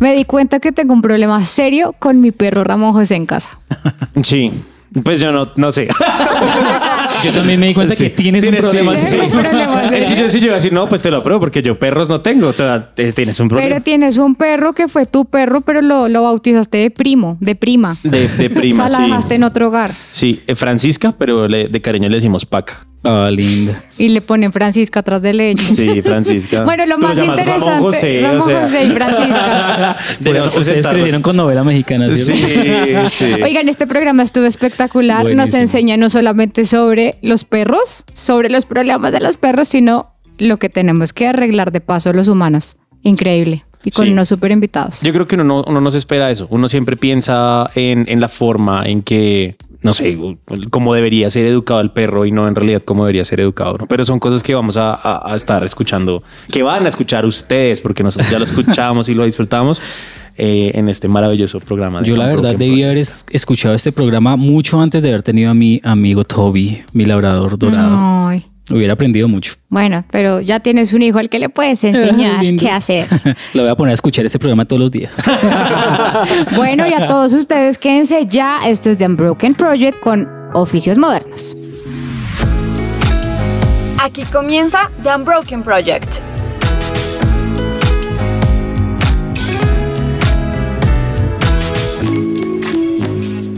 Me di cuenta que tengo un problema serio con mi perro Ramón José en casa. Sí. Pues yo no, no sé. Yo también me di cuenta Sí. que tienes un problema. sí. un problema, sí. Es que yo sí yo iba a decir, no, pues te lo apruebo porque yo perros no tengo. O sea, tienes un problema. Pero tienes un perro que fue tu perro, pero lo, lo bautizaste de primo, de prima. De, de prima, o sea, la sí. dejaste en otro hogar. Sí, eh, Francisca, pero le- de cariño le decimos Paca. Ah, linda. Y le ponen Francisca atrás del lecho. Sí, Francisca. Bueno, lo más interesante. Ramón José, Ramón o sea. José y Francisca. Deberíamos Ustedes presentarlos. crecieron con novela mexicana, ¿cierto? Sí, sí. Oigan, este programa estuvo espectacular. Nos Buenísimo. enseña no solamente sobre los perros, sobre los problemas de los perros, sino lo que tenemos que arreglar de paso los humanos. Increíble. Y con Sí. unos super invitados. Yo creo que uno no, uno no se espera eso. Uno siempre piensa en, en la forma en que, no sé, cómo debería ser educado el perro y no en realidad cómo debería ser educado. Pero son cosas que vamos a, a- a estar escuchando, que van a escuchar ustedes, porque nosotros ya lo escuchamos y lo disfrutamos eh, en este maravilloso programa. Yo la verdad debí haber es- escuchado este programa mucho antes de haber tenido a mi amigo Toby, mi labrador dorado. Ay. Hubiera aprendido mucho. Bueno, pero ya tienes un hijo al que le puedes enseñar qué hacer. Lo voy a poner a escuchar este programa todos los días. Bueno, y a todos ustedes quédense ya. Esto es The Unbroken Project con oficios modernos. Aquí comienza The Unbroken Project.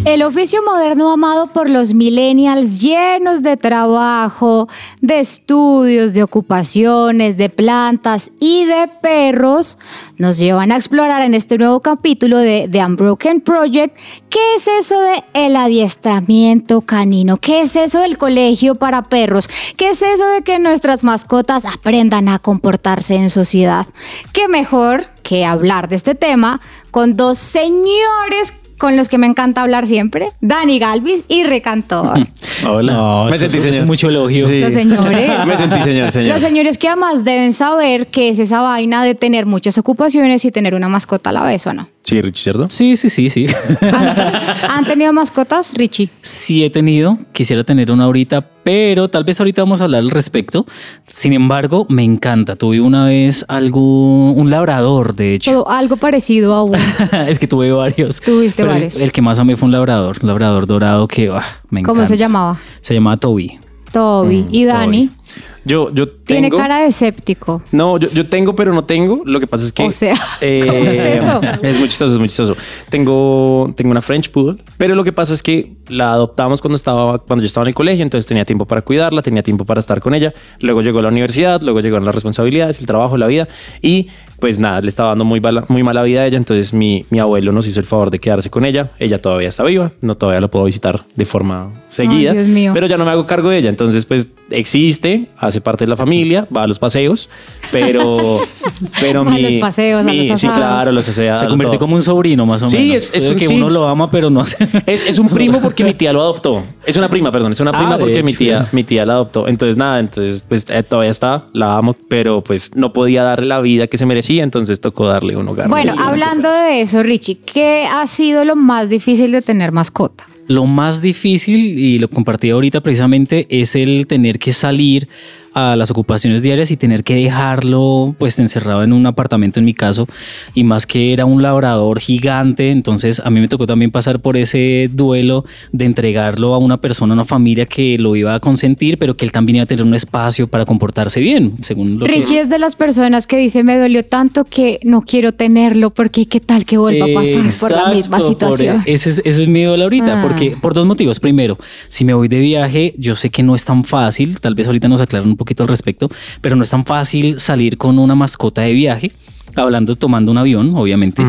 El oficio moderno amado por los millennials llenos de trabajo, de estudios, de ocupaciones, de plantas y de perros nos llevan a explorar en este nuevo capítulo de The Unbroken Project qué es eso de el adiestramiento canino, qué es eso del colegio para perros, qué es eso de que nuestras mascotas aprendan a comportarse en sociedad. ¿Qué mejor que hablar de este tema con dos señores con los que me encanta hablar siempre, Dani Galvis y Recantor. Hola. No, me sentí es señor. mucho elogio. Los señores. me sentí señor, señor. Los señores que además deben saber qué es esa vaina de tener muchas ocupaciones y tener una mascota a la vez o no. Sí, Richie, ¿cierto? Sí, sí, sí, sí. ¿Han, han tenido mascotas, Richie? Sí he tenido, quisiera tener una ahorita, pero tal vez ahorita vamos a hablar al respecto. Sin embargo, me encanta. Tuve una vez algo, un labrador, de hecho. Todo algo parecido a un. es que tuve varios. Tuviste el- varios. El, que más amé fue un labrador, un labrador dorado que ah, me encanta. ¿Cómo se llamaba? Se llamaba Toby. Toby. y Dani Toby. Yo, yo tiene tengo... cara de escéptico. No, yo, yo tengo, pero no tengo. Lo que pasa es que. O sea, eh, ¿cómo es eso? Es muy chistoso, es muy chistoso. Tengo, tengo una French Poodle, pero lo que pasa es que la adoptamos cuando estaba, cuando yo estaba en el colegio, entonces tenía tiempo para cuidarla, tenía tiempo para estar con ella. Luego llegó la universidad, luego llegaron las responsabilidades, el trabajo, la vida y pues nada, le estaba dando muy, mala- muy mala vida a ella. Entonces mi, mi abuelo nos hizo el favor de quedarse con ella. Ella todavía está viva, no todavía la puedo visitar de forma seguida, Dios mío. pero ya no me hago cargo de ella. Entonces, pues existe, hace parte de la familia, va a los paseos, pero, pero a mi, los paseos, a los sí, claro, los aseos. Se convirtió como un sobrino más o Sí, menos. es- es un- que sí. uno lo ama, pero no hace. Es, es un primo porque mi tía lo adoptó. Es una prima, perdón. Es una Ah, prima porque mi tía, mi tía la adoptó. Entonces, nada, entonces, pues eh, todavía está, la amo, pero pues no podía darle la vida que se merecía, entonces tocó darle un hogar. Bueno, hablando de eso, Richie, ¿qué ha sido lo más difícil de tener mascota? Lo más difícil, y lo compartí ahorita precisamente, es el tener que salir a las ocupaciones diarias y tener que dejarlo pues encerrado en un apartamento en mi caso y más que era un labrador gigante entonces a mí me tocó también pasar por ese duelo de entregarlo a una persona, a una familia que lo iba a consentir pero que él también iba a tener un espacio para comportarse bien según lo que- Richie es de las personas que dice me dolió tanto que no quiero tenerlo porque qué tal que vuelva a pasar por la misma situación. ese, es, ese es mi duelo ahorita, Ah. porque por dos motivos. Primero, si me voy de viaje, yo sé que no es tan fácil, tal vez ahorita nos aclaran un poquito al respecto, pero no es tan fácil salir con una mascota de viaje. Hablando, tomando un avión, obviamente.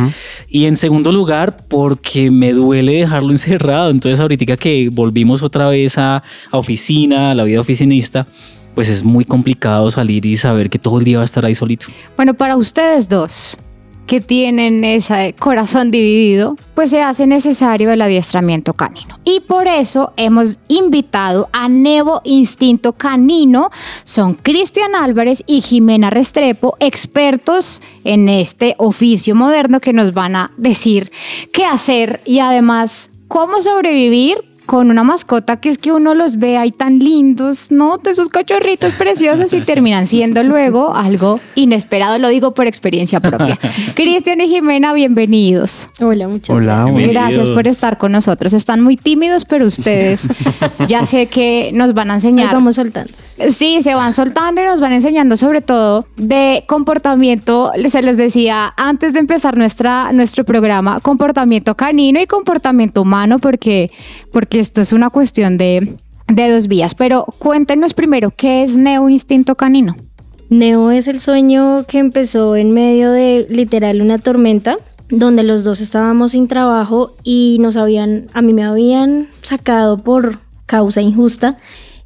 Y en segundo lugar, porque me duele dejarlo encerrado. Entonces, ahorita que volvimos otra vez a, a oficina, a la vida oficinista, pues es muy complicado salir y saber que todo el día va a estar ahí solito. Bueno, para ustedes dos que tienen ese corazón dividido, pues se hace necesario el adiestramiento canino. Y por eso hemos invitado a Nevo Instinto Canino. Son Cristian Álvarez y Jimena Restrepo, expertos en este oficio moderno que nos van a decir qué hacer y además cómo sobrevivir con una mascota que es que uno los ve ahí tan lindos, ¿no? De esos cachorritos preciosos y terminan siendo luego algo inesperado, lo digo por experiencia propia. Cristian y Jimena, bienvenidos. Hola, muchas Hola, gracias. Gracias por estar con nosotros. Están muy tímidos, pero ustedes ya sé que nos van a Ahí enseñar. vamos soltando. Sí, se van soltando y nos van enseñando sobre todo de comportamiento, se los decía antes de empezar nuestra, nuestro programa, comportamiento canino y comportamiento humano, porque, porque esto es una cuestión de, de dos vías. Pero cuéntenos primero, ¿qué es Neo Instinto Canino? Neo es el sueño que empezó en medio de literal una tormenta, donde los dos estábamos sin trabajo y nos habían, a mí me habían sacado por causa injusta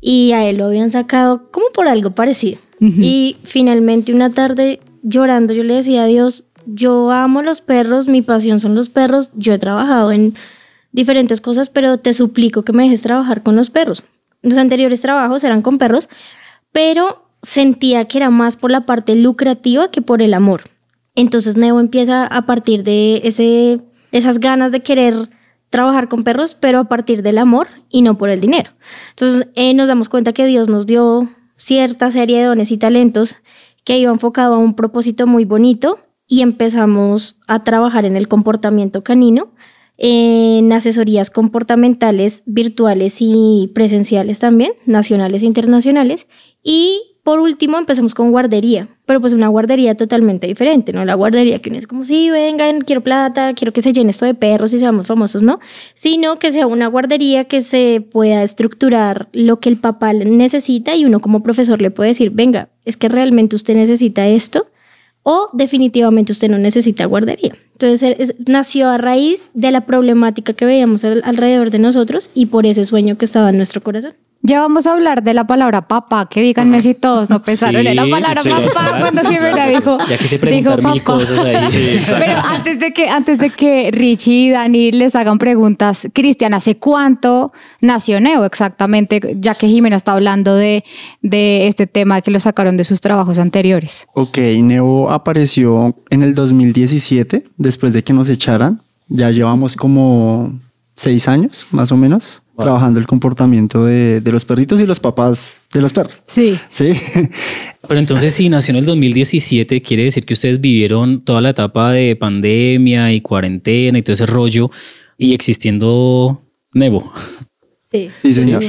y a él lo habían sacado como por algo parecido. Y finalmente una tarde llorando yo le decía a Dios, yo amo los perros, mi pasión son los perros, yo he trabajado en diferentes cosas, pero te suplico que me dejes trabajar con los perros. Los anteriores trabajos eran con perros, pero sentía que era más por la parte lucrativa que por el amor. Entonces Neo empieza a partir de ese, esas ganas de querer trabajar con perros, pero a partir del amor y no por el dinero. Entonces eh, nos damos cuenta que Dios nos dio cierta serie de dones y talentos que iba enfocado a un propósito muy bonito y empezamos a trabajar en el comportamiento canino, en asesorías comportamentales virtuales y presenciales también, nacionales e internacionales. Y por último empezamos con guardería, pero pues una guardería totalmente diferente, ¿no? La guardería que uno es como, sí, vengan, quiero plata, quiero que se llene esto de perros y seamos famosos, ¿no? Sino que sea una guardería que se pueda estructurar lo que el papá necesita y uno como profesor le puede decir, venga, es que realmente usted necesita esto o definitivamente usted no necesita guardería. Entonces es- nació a raíz de la problemática que veíamos al- alrededor de nosotros y por ese sueño que estaba en nuestro corazón. Ya vamos a hablar de la palabra papá, que díganme si todos no pensaron en la palabra sí, papá cuando sí, Jimena claro. dijo. Ya quise dijo preguntar mil papá. cosas ahí. Pero antes de que, antes de que Richie y Dani les hagan preguntas, Cristian, ¿hace cuánto nació Neo exactamente? Ya que Jimena está hablando de, de este tema que lo sacaron de sus trabajos anteriores. Ok, Neo apareció en el 2017, después de que nos echaran. Ya llevamos como seis años, más o menos, trabajando el comportamiento de, de los perritos y los papás de los perros. Sí. Sí, Pero entonces, si nació en el 2017, quiere decir que ustedes vivieron toda la etapa de pandemia y cuarentena y todo ese rollo y existiendo Nevo. Sí, Sí, señor.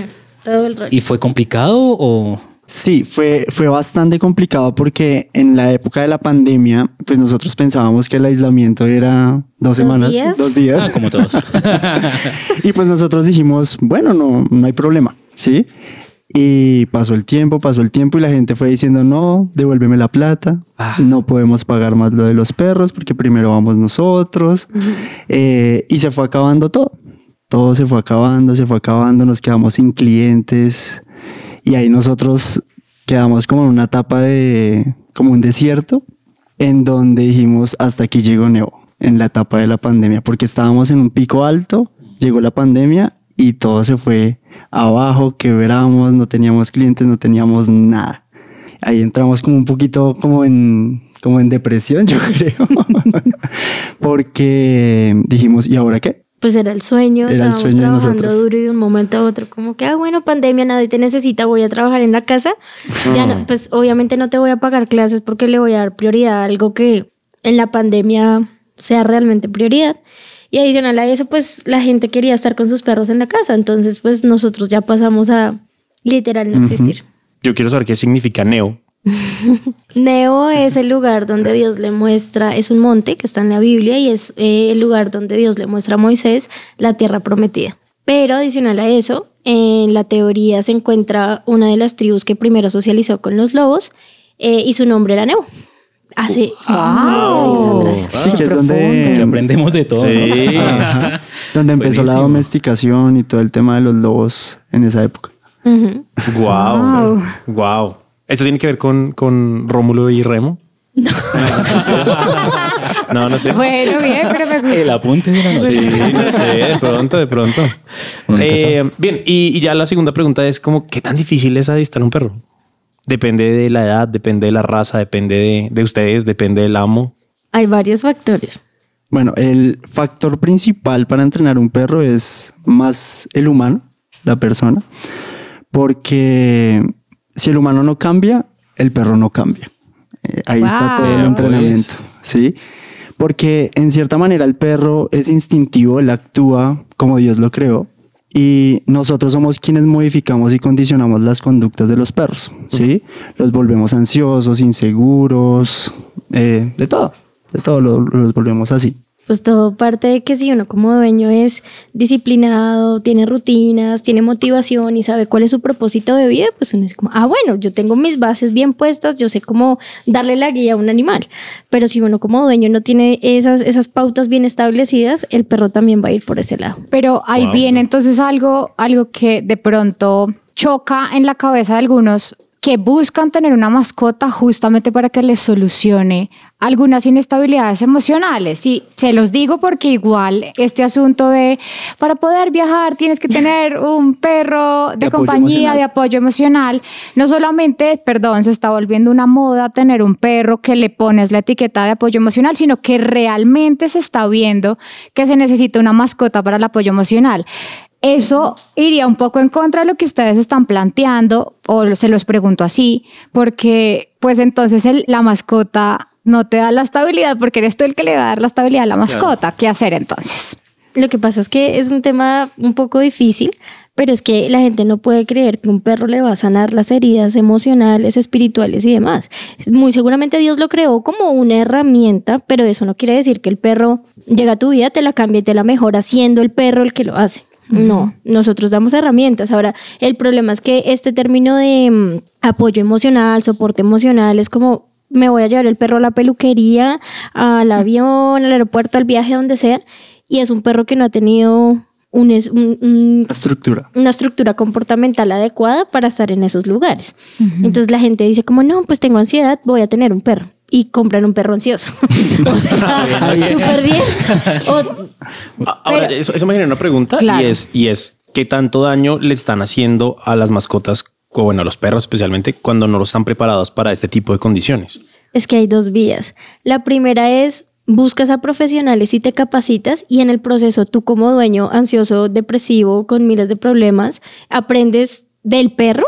Todo el rollo. ¿Y fue complicado o...? Sí, fue, fue bastante complicado porque en la época de la pandemia, pues nosotros pensábamos que el aislamiento era dos semanas, días? dos días. Ah, como todos. Y pues nosotros dijimos, bueno, no, no hay problema, ¿sí? Y pasó el tiempo, pasó el tiempo y la gente fue diciendo, no, devuélveme la plata, Ah. no podemos pagar más lo de los perros porque primero vamos nosotros. Eh, y se fue acabando todo. Todo se fue acabando, se fue acabando, nos quedamos sin clientes y ahí nosotros quedamos como en una etapa de, como un desierto, en donde dijimos, hasta aquí llegó Neo, en la etapa de la pandemia, porque estábamos en un pico alto, llegó la pandemia y todo se fue abajo, quebramos, no teníamos clientes, no teníamos nada. Ahí entramos como un poquito como en, como en depresión, yo creo, porque dijimos, ¿y ahora qué? Pues era el sueño, Era el estábamos sueño de trabajando duro y de un momento a otro como que, ah, bueno, pandemia, nadie te necesita, voy a trabajar en la casa. Ya no, pues obviamente no te voy a pagar clases porque le voy a dar prioridad a algo que en la pandemia sea realmente prioridad. Y adicional a eso, pues la gente quería estar con sus perros en la casa, entonces pues nosotros ya pasamos a literal no existir. Yo quiero saber qué significa Neo. Neo es el lugar donde Dios le muestra, es un monte que está en la Biblia y es eh, el lugar donde Dios le muestra a Moisés la tierra prometida. Pero adicional a eso, en la teoría se encuentra una de las tribus que primero socializó con los lobos eh, y su nombre era Neo. Hace años atrás. Sí, que es donde, Que aprendemos de todo. Sí. donde empezó la domesticación y todo el tema de los lobos en esa época. Ujú. Wow. Wow. ¿Esto tiene que ver con, con Rómulo y Remo? no, no sé. Bueno, bien, pero me gusta. El apunte de la noche. Sí, no sé, de pronto, de pronto. Eh, bien, y, y ya la segunda pregunta es como, ¿qué tan difícil es adistrar un perro? Depende de la edad, depende de la raza, depende de, de ustedes, depende del amo. Hay varios factores. Bueno, el factor principal para entrenar un perro es más el humano, la persona, porque si el humano no cambia, el perro no cambia. Eh, ahí está todo el Wow. entrenamiento, ¿sí? Porque en cierta manera el perro es instintivo, él actúa como Dios lo creó. Y nosotros somos quienes modificamos y condicionamos las conductas de los perros, ¿sí? Los volvemos ansiosos, inseguros, eh, de todo, de todo lo- los volvemos así. Pues todo parte de que si uno como dueño es disciplinado, tiene rutinas, tiene motivación y sabe cuál es su propósito de vida, pues uno dice como, ah, bueno, yo tengo mis bases bien puestas, yo sé cómo darle la guía a un animal. Pero si uno como dueño no tiene esas, esas pautas bien establecidas, el perro también va a ir por ese lado. Pero ahí viene entonces algo, algo que de pronto choca en la cabeza de algunos que buscan tener una mascota justamente para que les solucione algunas inestabilidades emocionales. Y se los digo porque igual este asunto de para poder viajar tienes que tener un perro de, compañía, de apoyo emocional. No solamente, perdón, se está volviendo una moda tener un perro que le pones la etiqueta de apoyo emocional, sino que realmente se está viendo que se necesita una mascota para el apoyo emocional. Eso iría un poco en contra de lo que ustedes están planteando, o se los pregunto así, porque pues entonces el- la mascota no te da la estabilidad porque eres tú el que le va a dar la estabilidad a la mascota. ¿Qué hacer entonces? Lo que pasa es que es un tema un poco difícil, pero es que la gente no puede creer que un perro le va a sanar las heridas emocionales, espirituales y demás. Muy seguramente Dios lo creó como una herramienta, pero eso no quiere decir que el perro llega a tu vida, te la cambia y te la mejora siendo el perro el que lo hace. No, nosotros damos herramientas. Ahora, el problema es que este término de mm, apoyo emocional, soporte emocional, es como me voy a llevar el perro a la peluquería, al avión, al aeropuerto, al viaje, donde sea, y es un perro que no ha tenido un, es- un- un- La estructura. una estructura comportamental adecuada para estar en esos lugares. Entonces la gente dice como, no, pues tengo ansiedad, voy a tener un perro. Y compran un perro ansioso. o sea, súper bien. O- A- Ahora, eso, eso me genera una pregunta Claro. y es, y es qué tanto daño le están haciendo a las mascotas, o bueno, a los perros especialmente, cuando no los están preparados para este tipo de condiciones. Es que hay dos vías. La primera es buscas a profesionales y te capacitas y en el proceso tú como dueño ansioso, depresivo, con miles de problemas, aprendes del perro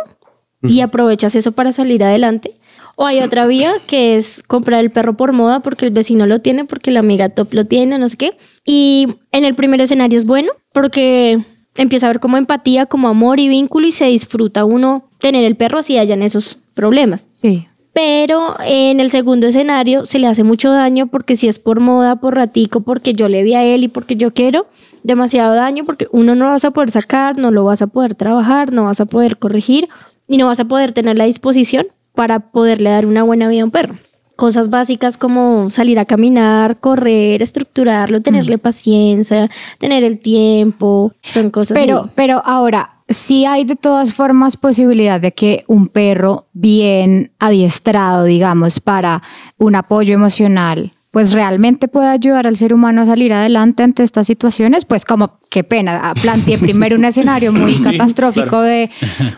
y aprovechas eso para salir adelante. O hay otra vía que es comprar el perro por moda porque el vecino lo tiene, porque la amiga top lo tiene, no sé qué. Y en el primer escenario es bueno porque empieza a haber como empatía, como amor y vínculo y se disfruta uno tener el perro así hayan esos problemas. Sí. Pero en el segundo escenario se le hace mucho daño porque si es por moda, por ratico, porque yo le vi a él y porque yo quiero, demasiado daño porque uno no lo vas a poder sacar, no lo vas a poder trabajar, no vas a poder corregir y no vas a poder tener la disposición para poderle dar una buena vida a un perro. Cosas básicas como salir a caminar, correr, estructurarlo, tenerle paciencia, tener el tiempo, son cosas Pero, pero ahora, sí hay de todas formas posibilidad de que un perro bien adiestrado, digamos, para un apoyo emocional, pues realmente pueda ayudar al ser humano a salir adelante ante estas situaciones, pues como qué pena, ah, planteé primero un escenario muy catastrófico de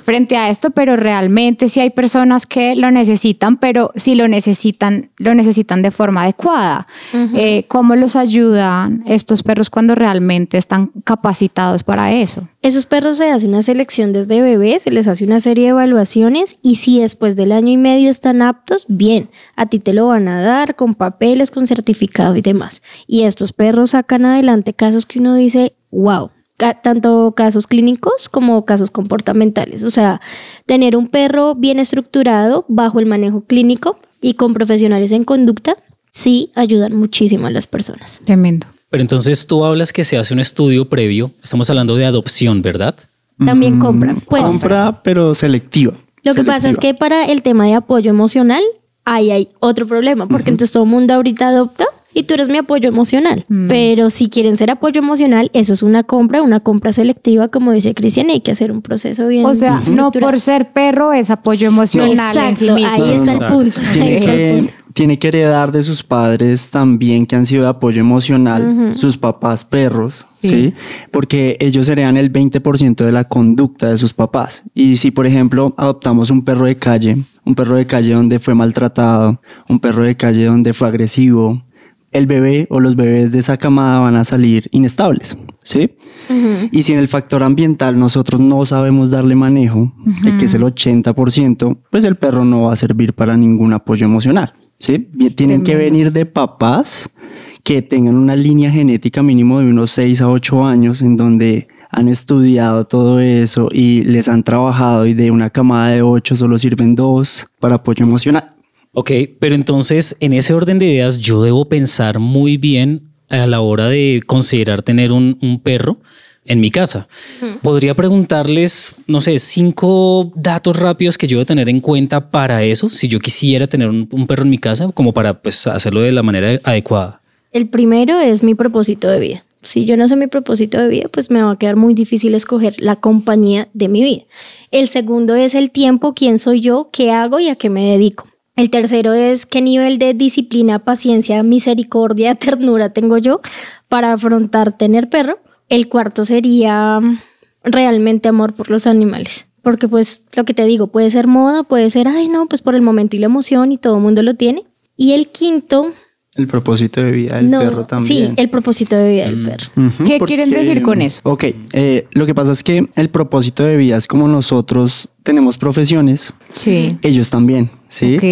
frente a esto, pero realmente sí hay personas que lo necesitan, pero si lo necesitan, lo necesitan de forma adecuada. Eh, ¿Cómo los ayudan estos perros cuando realmente están capacitados para eso? Esos perros se hace una selección desde bebés, se les hace una serie de evaluaciones y si después del año y medio están aptos, bien, a ti te lo van a dar con papeles, con certificado y demás. Y estos perros sacan adelante casos que uno dice, wow, tanto casos clínicos como casos comportamentales. O sea, tener un perro bien estructurado bajo el manejo clínico y con profesionales en conducta, sí ayudan muchísimo a las personas. Tremendo. Pero entonces tú hablas que se hace un estudio previo, estamos hablando de adopción, ¿verdad? También compran. Pues, Compra, pero selectiva. Lo que pasa es que para el tema de apoyo emocional, ahí hay otro problema, porque entonces todo el mundo ahorita adopta y tú eres mi apoyo emocional. Pero si quieren ser apoyo emocional, eso es una compra, una compra selectiva, como dice Cristian, y hay que hacer un proceso bien. O sea, no por ser perro es apoyo emocional en sí Exacto, mismo. ahí está el Exacto. punto. ahí Tiene está el que, punto. Tiene que heredar de sus padres también que han sido de apoyo emocional, sus papás perros, ¿sí? Porque ellos heredan el 20% de la conducta de sus papás. Y si, por ejemplo, adoptamos un perro de calle, un perro de calle donde fue maltratado, un perro de calle donde fue agresivo, el bebé o los bebés de esa camada van a salir inestables, ¿sí? Y si en el factor ambiental nosotros no sabemos darle manejo, eh, que es el 80%, pues el perro no va a servir para ningún apoyo emocional, ¿sí? Tienen que venir de papás que tengan una línea genética mínimo de unos 6 a 8 años en donde han estudiado todo eso y les han trabajado y de una camada de 8 solo sirven dos para apoyo emocional. Ok, pero entonces en ese orden de ideas yo debo pensar muy bien a la hora de considerar tener un, un perro en mi casa. Podría preguntarles, no sé, cinco datos rápidos que yo debo tener en cuenta para eso, si yo quisiera tener un, un perro en mi casa, como para pues, hacerlo de la manera adecuada. El primero es mi propósito de vida. Si yo no sé mi propósito de vida, pues me va a quedar muy difícil escoger la compañía de mi vida. El segundo es el tiempo, quién soy yo, qué hago y a qué me dedico. El tercero es qué nivel de disciplina, paciencia, misericordia, ternura tengo yo para afrontar tener perro. El cuarto sería mm, realmente amor por los animales. Porque pues lo que te digo, puede ser moda, puede ser, ay no, pues por el momento y la emoción y todo el mundo lo tiene. Y el quinto, El propósito de vida del no, perro también. sí, el propósito de vida del perro. Ujú, ¿Qué quieren decir con eso? Ok, eh, lo que pasa es que el propósito de vida es como nosotros tenemos profesiones, Sí. ellos también, ¿sí? Ok.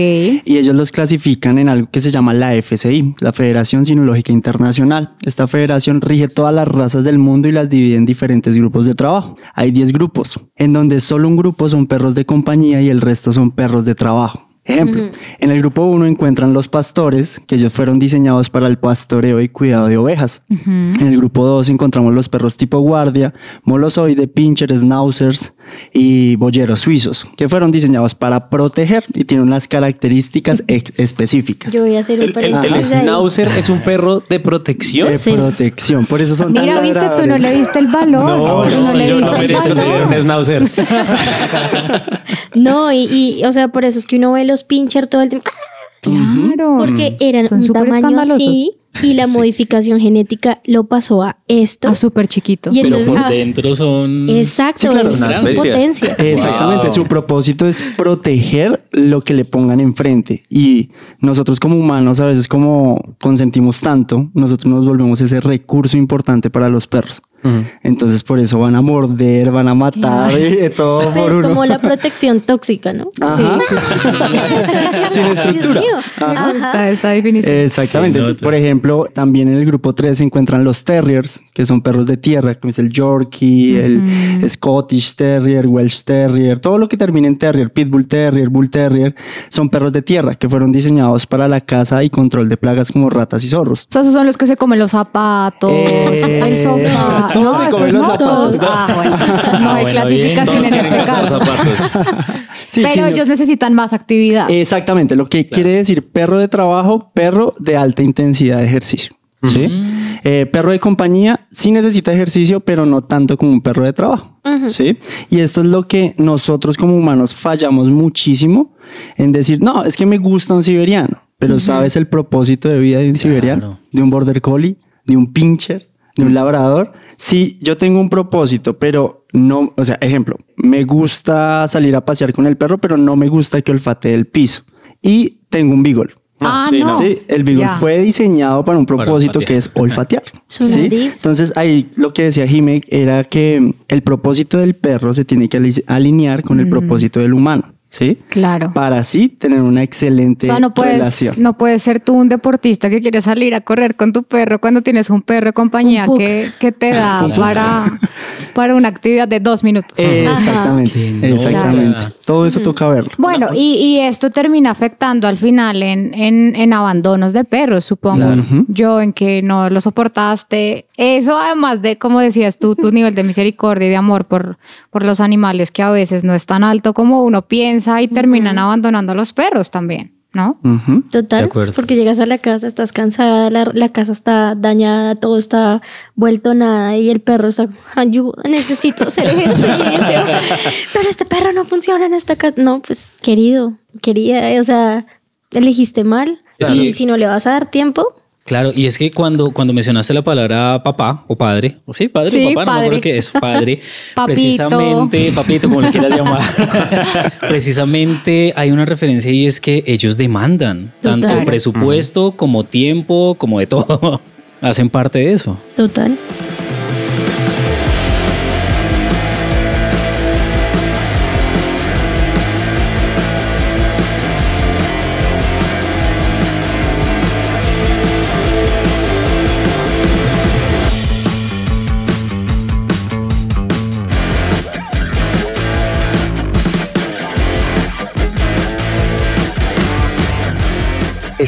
Y ellos los clasifican en algo que se llama la FCI, la Federación Sinológica Internacional. Esta federación rige todas las razas del mundo y las divide en diferentes grupos de trabajo. Hay 10 grupos, en donde solo un grupo son perros de compañía y el resto son perros de trabajo. Ejemplo, en el grupo 1 encuentran los pastores, que ellos fueron diseñados para el pastoreo y cuidado de ovejas. En el grupo 2 encontramos los perros tipo guardia, molosoide, pincher, schnauzers y boyeros suizos, que fueron diseñados para proteger y tienen unas características específicas. Yo voy a hacer un El, el, el schnauzer es un perro de protección. de Sí. protección, por eso son Mira, tan viste, tú no le diste el valor. No, Tú no, le yo no merezco tener un schnauzer. No, y, y, o sea, por eso es que uno ve los pincher todo el tiempo. Claro. Porque eran Son un tamaño así y la modificación genética lo pasó a esto. Ah, súper chiquito. Y Pero entonces, por ah, dentro son... Exacto, Sí, claro, potencia. Exactamente, Wow. su propósito es proteger lo que le pongan enfrente y nosotros como humanos a veces como consentimos tanto, nosotros nos volvemos ese recurso importante para los perros. Entonces por eso van a morder, van a matar y de todo Pues por uno. como la protección tóxica, ¿no? Ajá. Sin Dios estructura. mío. Ajá. Definición. Exactamente. Por ejemplo, también en el grupo 3 se encuentran los terriers, que son perros de tierra, como es el Yorkie, el Scottish Terrier, Welsh Terrier, todo lo que termina en Terrier, Pitbull Terrier, Bull Terrier, son perros de tierra que fueron diseñados para la caza y control de plagas como ratas y zorros. O sea, esos son los que se comen los zapatos, Eh, el sofá. Todos se esos comen los no, zapatos. Ah, bueno. No Ah, hay bueno, clasificación en este caso. Sí, Pero sí, no- ellos necesitan más actividad. Exactamente, lo que quiere decir perro de trabajo, perro de alta intensidad de ejercicio. ¿sí? Eh, perro de compañía sí necesita ejercicio, pero no tanto como un perro de trabajo. ¿sí? Y esto es lo que nosotros como humanos fallamos muchísimo en decir, no, es que me gusta un siberiano, pero ¿sabes el propósito de vida de un siberiano? De un border collie, de un pincher, de un labrador. Sí, yo tengo un propósito, pero no, o sea, ejemplo, me gusta salir a pasear con el perro, pero no me gusta que olfatee el piso. Y tengo un beagle. Ah, sí, no. Sí, el beagle fue diseñado para un propósito que es olfatear. ¿sí? Entonces ahí lo que decía Jime era que el propósito del perro se tiene que ali- alinear con el propósito del humano. ¿Sí? Claro. Para así tener una O excelente sea, no puedes, relación. no puedes ser tú un deportista que quiere salir a correr con tu perro cuando tienes un perro de compañía Un que, que te da Claro. para, para una actividad de dos minutos. Exactamente, Qué exactamente. nota. Todo eso toca verlo. Bueno, y, y esto termina afectando al final en, en, en abandonos de perros, supongo. Yo en que no lo soportaste. Eso además de, como decías tú, tu nivel de misericordia y de amor por, por los animales que a veces no es tan alto como uno piensa y terminan abandonando a los perros también, ¿no? Ujú. Total, De acuerdo. porque llegas a la casa, estás cansada, la, la casa está dañada, todo está vuelto nada y el perro está, ayuda, necesito hacer ejercicio. Pero este perro no funciona en esta casa. No, pues querido, querida, o sea, elegiste mal. Y si no le vas a dar tiempo, Claro, y es que cuando, cuando mencionaste la palabra papá o padre, o sí, padre Sí, o papá, no me acuerdo qué es padre, precisamente, papito, como le quieras llamar, precisamente hay una referencia y es que ellos demandan tanto Total. presupuesto como tiempo, como de todo. Hacen parte de eso. Total.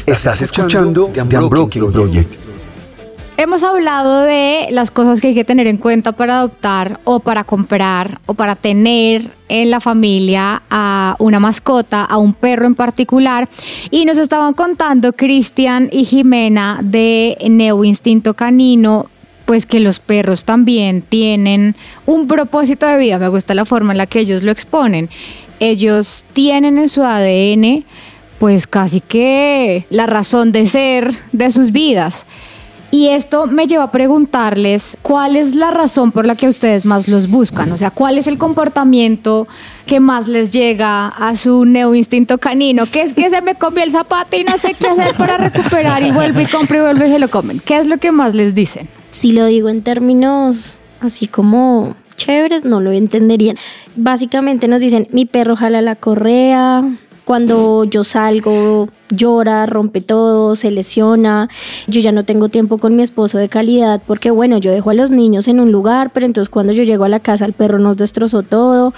Estás escuchando The Unbroken Project. Hemos hablado de las cosas que hay que tener en cuenta para adoptar o para comprar o para tener en la familia a una mascota, a un perro en particular. Y nos estaban contando Cristian y Jimena de Neo Instinto Canino, pues que los perros también tienen un propósito de vida. Me gusta la forma en la que ellos lo exponen. Ellos tienen en su ADN pues casi que la razón de ser de sus vidas. Y esto me lleva a preguntarles cuál es la razón por la que ustedes más los buscan, o sea, cuál es el comportamiento que más les llega a su neo instinto canino, que es que se me comió el zapato y no sé qué hacer para recuperar y vuelve y compra y vuelve y se lo comen. ¿Qué es lo que más les dicen? Si lo digo en términos así como chéveres, no lo entenderían. Básicamente nos dicen, mi perro jala la correa, cuando yo salgo llora, rompe todo, se lesiona, yo ya no tengo tiempo con mi esposo de calidad porque bueno, yo dejo a los niños en un lugar, pero entonces cuando yo llego a la casa el perro nos destrozó todo.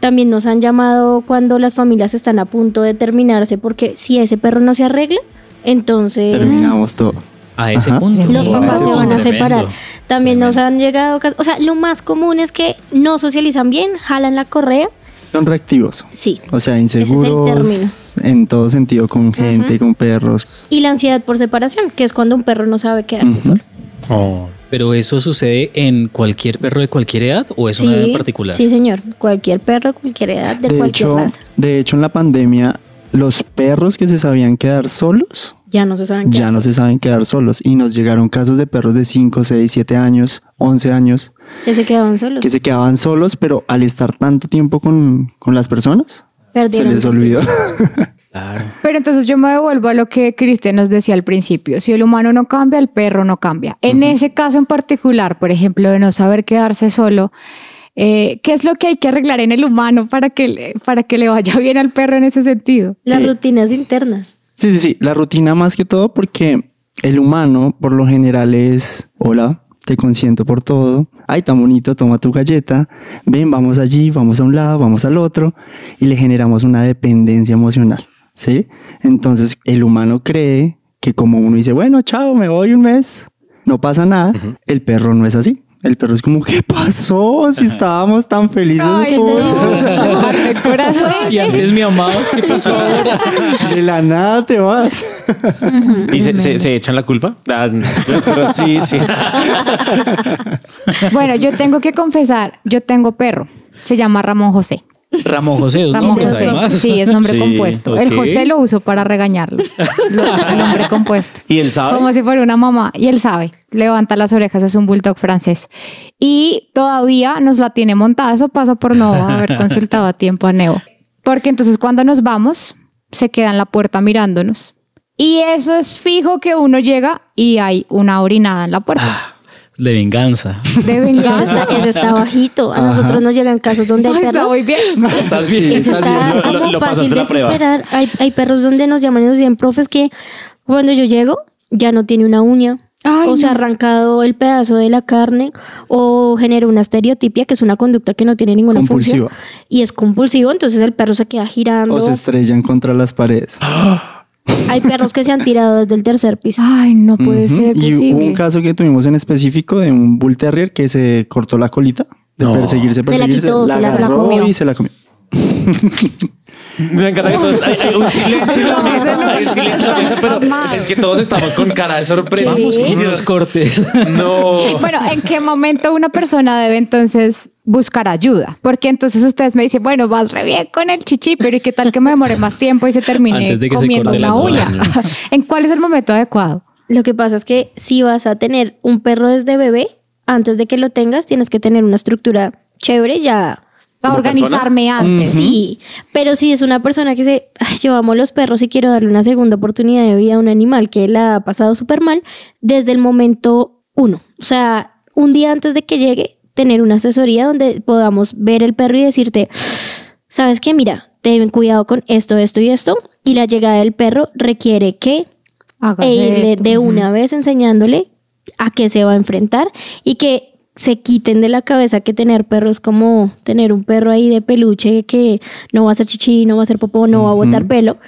También nos han llamado cuando las familias están a punto de terminarse porque si ese perro no se arregla, entonces Terminamos todo. A ese Ajá. punto. los Wow, papás se van a tremendo. separar. También nos han llegado casos, o sea, lo más común es que no socializan bien, jalan la correa. Son reactivos. Sí. O sea, el inseguros en todo sentido, con gente, con perros. Y la ansiedad por separación, que es cuando un perro no sabe quedarse solo. Oh. Pero eso sucede en cualquier perro de cualquier edad o es una edad en particular. Sí, señor. Cualquier perro, cualquier edad, de, De cualquier hecho, raza. de hecho, en la pandemia, los perros que se sabían quedar solos, Ya no se saben qué ya no se hacer. saben quedar solos. Y nos llegaron casos de perros de 5, 6, 7 años, 11 años, Que se quedaban solos. que se quedaban solos, pero al estar tanto tiempo con, con las personas, Perdieron se les olvidó. Claro. Pero entonces yo me devuelvo a lo que Cristian nos decía al principio. Si el humano no cambia, el perro no cambia. En ese caso en particular, por ejemplo, de no saber quedarse solo, eh, ¿qué es lo que hay que arreglar en el humano para que, le, para que le vaya bien al perro en ese sentido? Las rutinas internas. Sí, sí, sí. La rutina más que todo porque el humano por lo general es, hola, te consiento por todo. Ay, tan bonito, toma tu galleta. Ven, vamos allí, vamos a un lado, vamos al otro. Y le generamos una dependencia emocional. ¿Sí? Entonces el humano cree que como uno dice, bueno, chao, me voy un mes, no pasa nada. El perro no es así. El perro es como, ¿qué pasó? Si estábamos tan felices Ay, juntos. Si antes me amabas, ¿qué pasó ahora? De la nada te vas. ¿Y se, se- se echan la culpa? Ah, pero sí, sí. Bueno, yo tengo que confesar, yo tengo perro. Se llama Ramón José. Ramón José, dos Ramón nombres José. además. Sí, es nombre Sí, compuesto. El. José lo uso para regañarlo. Lo- El nombre compuesto. ¿Y él sabe? Como si fuera una mamá. Y él sabe. Levanta las orejas, es un bulldog francés. Y todavía nos la tiene montada. Eso pasa por no haber consultado a tiempo a Neo. Porque entonces cuando nos vamos, se queda en la puerta mirándonos. Y eso es fijo que uno llega y hay una orinada en la puerta. De venganza. De venganza. ese está bajito. A nosotros nos llegan casos donde hay Ay, está perros. muy bien. ¿Estás bien? Ese está Lo- lo- como lo fácil pasaste de superar. Hay, hay perros donde nos llaman y nos dicen, profes, que cuando yo llego ya no tiene una uña. Ay, o se ha arrancado el pedazo de la carne o genera una estereotipia que es una conducta que no tiene ninguna Compulsiva. función y es compulsivo entonces el perro se queda girando O se estrellan contra las paredes. hay perros que se han tirado desde el tercer piso Ay, no puede ser Y posible. hubo un caso que tuvimos en específico de un bull terrier que se cortó la colita de No. perseguirse, Se la perseguirse, quitó, se la- se la comió. y se la comió. Me encanta que todos. Hay, hay un silencio en la mesa. Hay un silencio en la mesa. Pero es que todos estamos con cara de sorpresa. Con unos cortes. No. Bueno, ¿en qué momento una persona debe entonces buscar ayuda? Porque entonces ustedes me dicen, bueno, vas re bien con el chichi, pero ¿y qué tal que me demore más tiempo y se termine Antes de que se comiendo una la uña? uña. ¿En cuál es el momento adecuado? Lo que pasa es que si vas a tener un perro desde bebé, antes de que lo tengas, tienes que tener una estructura chévere ya. A organizarme antes. Sí, pero si es una persona que dice, "Ay, yo amo los perros y quiero darle una segunda oportunidad de vida a un animal que la ha pasado súper mal, desde el momento uno. O sea, un día antes de que llegue, tener una asesoría donde podamos ver el perro y decirte, ¿sabes qué? Mira, ten cuidado con esto, esto y esto. Y la llegada del perro requiere que Hágase e irle esto. de una vez enseñándole a qué se va a enfrentar y que se quiten de la cabeza que tener perros como tener un perro ahí de peluche que no va a hacer chichi, no va a hacer popó, no va a botar pelo,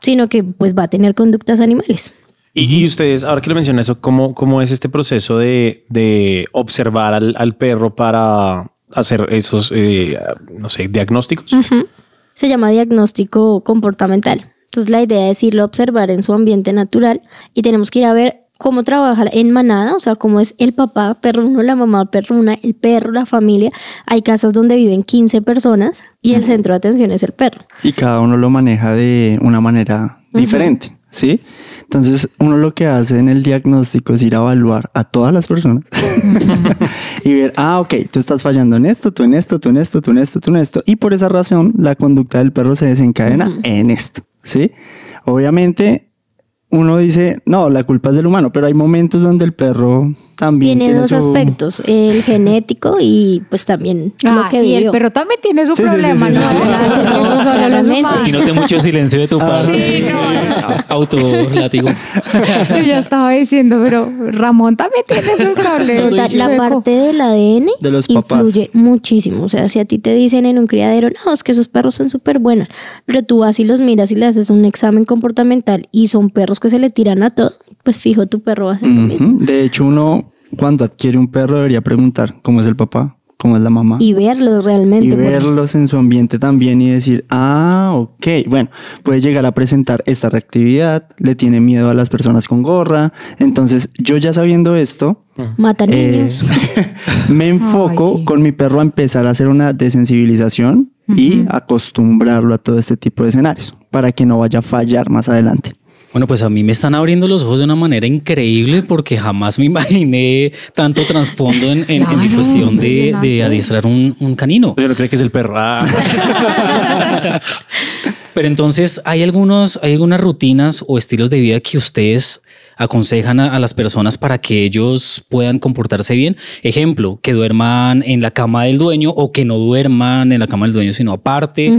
sino que pues va a tener conductas animales. Y, y ustedes, ahora que lo mencionan eso, ¿cómo, cómo es este proceso de, de observar al, al perro para hacer esos, eh, no sé, diagnósticos? Se llama diagnóstico comportamental. Entonces la idea es irlo a observar en su ambiente natural y tenemos que ir a ver cómo trabaja en manada, o sea, cómo es el papá, perro uno, la mamá, perro una, el perro, la familia. Hay casas donde viven 15 personas y el centro de atención es el perro. y cada uno lo maneja de una manera diferente, ¿sí? Entonces, uno lo que hace en el diagnóstico es ir a evaluar a todas las personas y ver, ah, ok, tú estás fallando en esto, tú en esto, tú en esto, tú en esto, tú en esto. Y por esa razón, la conducta del perro se desencadena en esto, ¿sí? Obviamente, uno dice, no, la culpa es del humano, pero hay momentos donde el perro también Tiene dos su- aspectos, el genético y pues también lo Ah, que sí, el perro también tiene su Sí, sí, sí, problema, sí, ¿no? Si noté mucho silencio de tu parte. Sí, no. Autolátigo. Yo ya estaba diciendo, pero Ramón también tiene su cable. La parte del ADN De los papás. influye muchísimo. O sea, si a ti te dicen en un criadero, no, es que esos perros son súper buenos, pero tú vas y los miras y le haces un examen comportamental y son perros que se le tiran a todo, pues fijo, tu perro va a hacer lo mismo. De hecho, uno cuando adquiere un perro debería preguntar cómo es el papá, cómo es la mamá. Y verlos realmente. y verlos en su ambiente también y decir, ah, ok, bueno, puede llegar a presentar esta reactividad, le tiene miedo a las personas con gorra, entonces yo ya sabiendo esto, Mata eh, niños. me enfoco Ay, sí. con mi perro a empezar a hacer una desensibilización y acostumbrarlo a todo este tipo de escenarios para que no vaya a fallar más adelante. Bueno, pues a mí me están abriendo los ojos de una manera increíble porque jamás me imaginé tanto trasfondo en, en- en mi cuestión de, de adiestrar un, un canino. Yo no creo que es el perro. Ah. Pero entonces, ¿hay, algunos, ¿hay algunas rutinas o estilos de vida que ustedes aconsejan a, a las personas para que ellos puedan comportarse bien? Ejemplo, que duerman en la cama del dueño o que no duerman en la cama del dueño, sino aparte.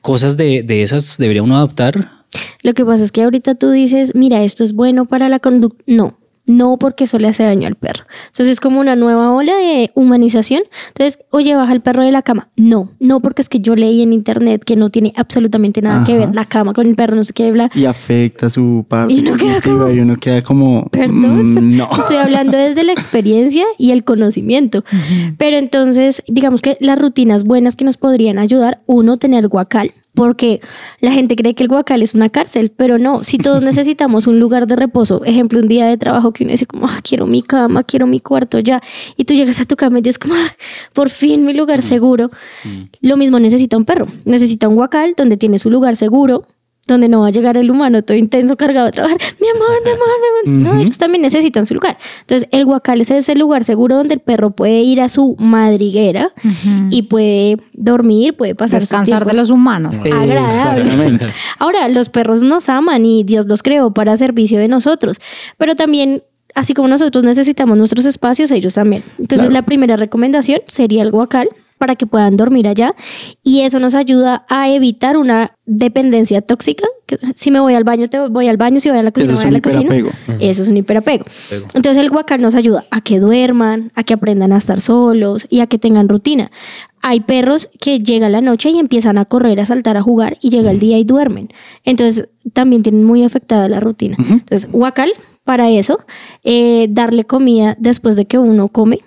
Cosas de, de esas debería uno adaptar. Lo que pasa es que ahorita tú dices, mira, esto es bueno para la conducta. No, no porque eso le hace daño al perro. Entonces es como una nueva ola de humanización. Entonces, oye, baja el perro de la cama. No, no porque es que yo leí en internet que no tiene absolutamente nada que ver la cama con el perro, no sé qué, bla. Y afecta su parte Y uno queda como, y uno queda como, Perdón. mm, no. Estoy hablando desde la experiencia y el conocimiento. Pero entonces, digamos que las rutinas buenas que nos podrían ayudar, uno, tener guacal. Porque la gente cree que el guacal es una cárcel, pero no, si todos necesitamos un lugar de reposo, ejemplo, un día de trabajo que uno dice como, "Ah, quiero mi cama, quiero mi cuarto ya, y tú llegas a tu cama y dices como, "Ah, por fin mi lugar seguro. Lo mismo necesita un perro, necesita un guacal donde tiene su lugar seguro, donde no va a llegar el humano todo intenso cargado a trabajar. Mi amor, mi amor, mi amor. No, ellos también necesitan su lugar. Entonces, el guacal es ese lugar seguro donde el perro puede ir a su madriguera y puede dormir, puede pasar sus Descansar de los humanos. agradable. Ahora, los perros nos aman y Dios los creó para servicio de nosotros, pero también, así como nosotros necesitamos nuestros espacios, ellos también. Entonces, la primera recomendación sería el guacal para que puedan dormir allá y eso nos ayuda a evitar una dependencia tóxica. que Si me voy al baño, te voy al baño, si voy a la cocina, Eso es voy a un la cocina. hiperapego. Eso es un hiperapego. Entonces el guacal nos ayuda a que duerman, a que aprendan a estar solos y a que tengan rutina. Hay perros que llega la noche y empiezan a correr, a saltar, a jugar y llega el día y duermen. Entonces también tienen muy afectada la rutina. Entonces guacal para eso, eh, darle comida después de que uno come.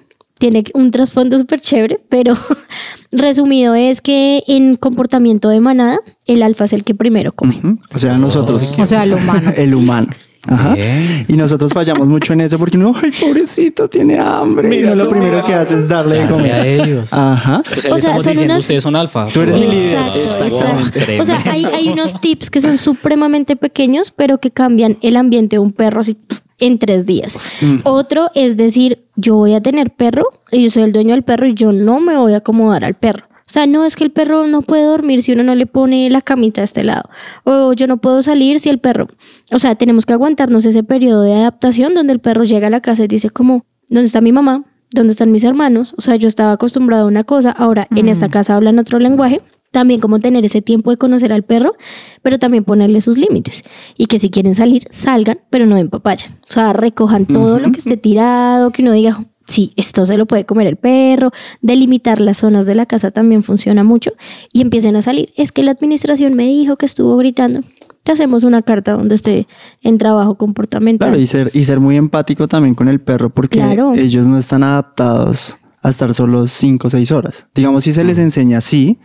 Tiene un trasfondo súper chévere, pero resumido es que en comportamiento de manada, el alfa es el que primero come. O sea, nosotros. O sea, el humano. el humano. Ajá. Bien. Y nosotros fallamos mucho en eso porque no, ay, pobrecito, tiene hambre. y no lo primero que hace es darle de Dale a comer. ellos. Ajá. O sea, O sea, estamos son diciendo, unas- ustedes son alfa. Tú eres mi líder. Exacto, Exacto. O sea, hay, hay unos tips que son supremamente pequeños, pero que cambian el ambiente de un perro así en tres días. Otro es decir, yo voy a tener perro y yo soy el dueño del perro y yo no me voy a acomodar al perro. O sea, no es que el perro no puede dormir si uno no le pone la camita a este lado. O yo no puedo salir si el perro... O sea, tenemos que aguantarnos ese periodo de adaptación donde el perro llega a la casa y dice como, ¿dónde está mi mamá? ¿Dónde están mis hermanos? O sea, yo estaba acostumbrado a una cosa, ahora en esta casa hablan otro lenguaje. También como tener ese tiempo de conocer al perro, pero también ponerle sus límites. Y que si quieren salir, salgan, pero no en papaya. O sea, recojan todo lo que esté tirado, que uno diga, sí, esto se lo puede comer el perro, delimitar las zonas de la casa también funciona mucho y empiecen a salir. Es que la administración me dijo que estuvo gritando. Te hacemos una carta donde esté en trabajo comportamental. Claro, y ser, y ser muy empático también con el perro porque Claro. ellos no están adaptados a estar solo 5 o 6 horas. Digamos, sí se les enseña así,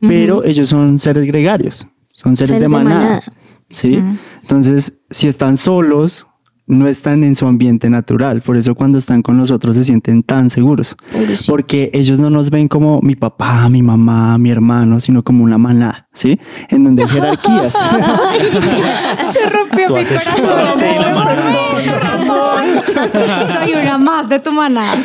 pero ellos son seres gregarios, son seres, Seres de de manada. manada. ¿sí? Entonces, si están solos, no están en su ambiente natural. Por eso cuando están con nosotros se sienten tan seguros. Pobrecito. Porque ellos no nos ven como mi papá, mi mamá, mi hermano, sino como una manada, ¿sí? En donde hay jerarquías. Se rompió Tú mi haces corazón. Soy una más de tu manada.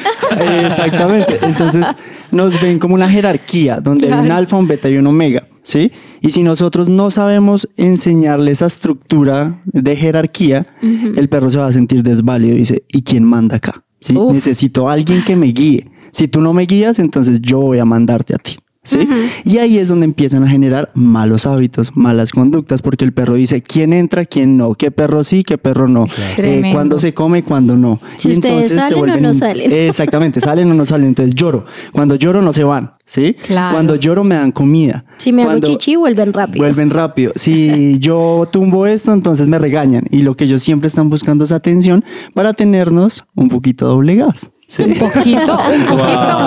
Exactamente. Entonces nos ven como una jerarquía donde hay un alfa, un beta y un omega, ¿sí? Y si nosotros no sabemos enseñarle esa estructura de jerarquía, el perro se va a sentir desválido y dice, ¿y quién manda acá? ¿Sí? Necesito a alguien que me guíe. Si tú no me guías, entonces yo voy a mandarte a ti. ¿Sí? Y ahí es donde empiezan a generar malos hábitos, malas conductas, porque el perro dice quién entra, quién no, qué perro sí, qué perro no, eh, cuándo se come, cuándo no. Si ustedes salen o no salen. Exactamente, salen o no salen. Entonces lloro. Cuando lloro no se van, ¿sí? Claro. Cuando lloro me dan comida. Si me hago chichi, vuelven rápido. Vuelven rápido. Si yo tumbo esto, entonces me regañan. Y lo que ellos siempre están buscando es atención para tenernos un poquito doblegados. ¿Sí? Un poquito, un poquito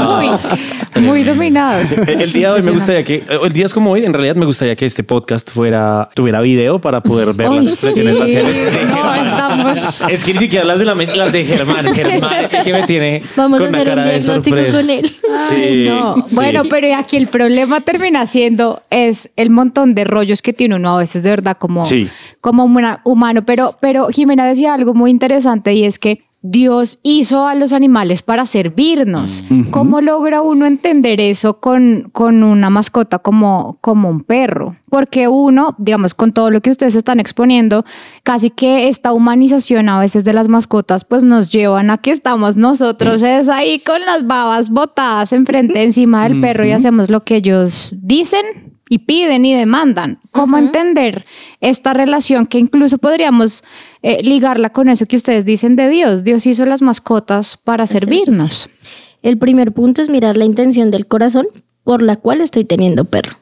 muy, muy dominados. El día de hoy me gustaría que, el día es como hoy, en realidad me gustaría que este podcast fuera, tuviera video para poder ver Ay, las expresiones sí. faciales de No, estamos- Es que ni siquiera las de la mesa, las de Germán. Germán es el que me tiene Vamos a con una hacer un cara de diagnóstico con él. Sí, No, sí. Bueno, pero aquí el problema termina siendo es el montón de rollos que tiene uno a veces de verdad como, Sí. como humana- humano. Pero, pero Jimena decía algo muy interesante y es que Dios hizo a los animales para servirnos. ¿Cómo logra uno entender eso con, con una mascota como, como un perro? Porque uno, digamos, con todo lo que ustedes están exponiendo, casi que esta humanización a veces de las mascotas, pues nos llevan a que estamos nosotros es ahí con las babas botadas enfrente encima del perro y hacemos lo que ellos dicen y piden y demandan. ¿Cómo entender esta relación que incluso podríamos eh, ligarla con eso que ustedes dicen de Dios? Dios hizo las mascotas para servirnos. El primer punto es mirar la intención del corazón por la cual estoy teniendo perro.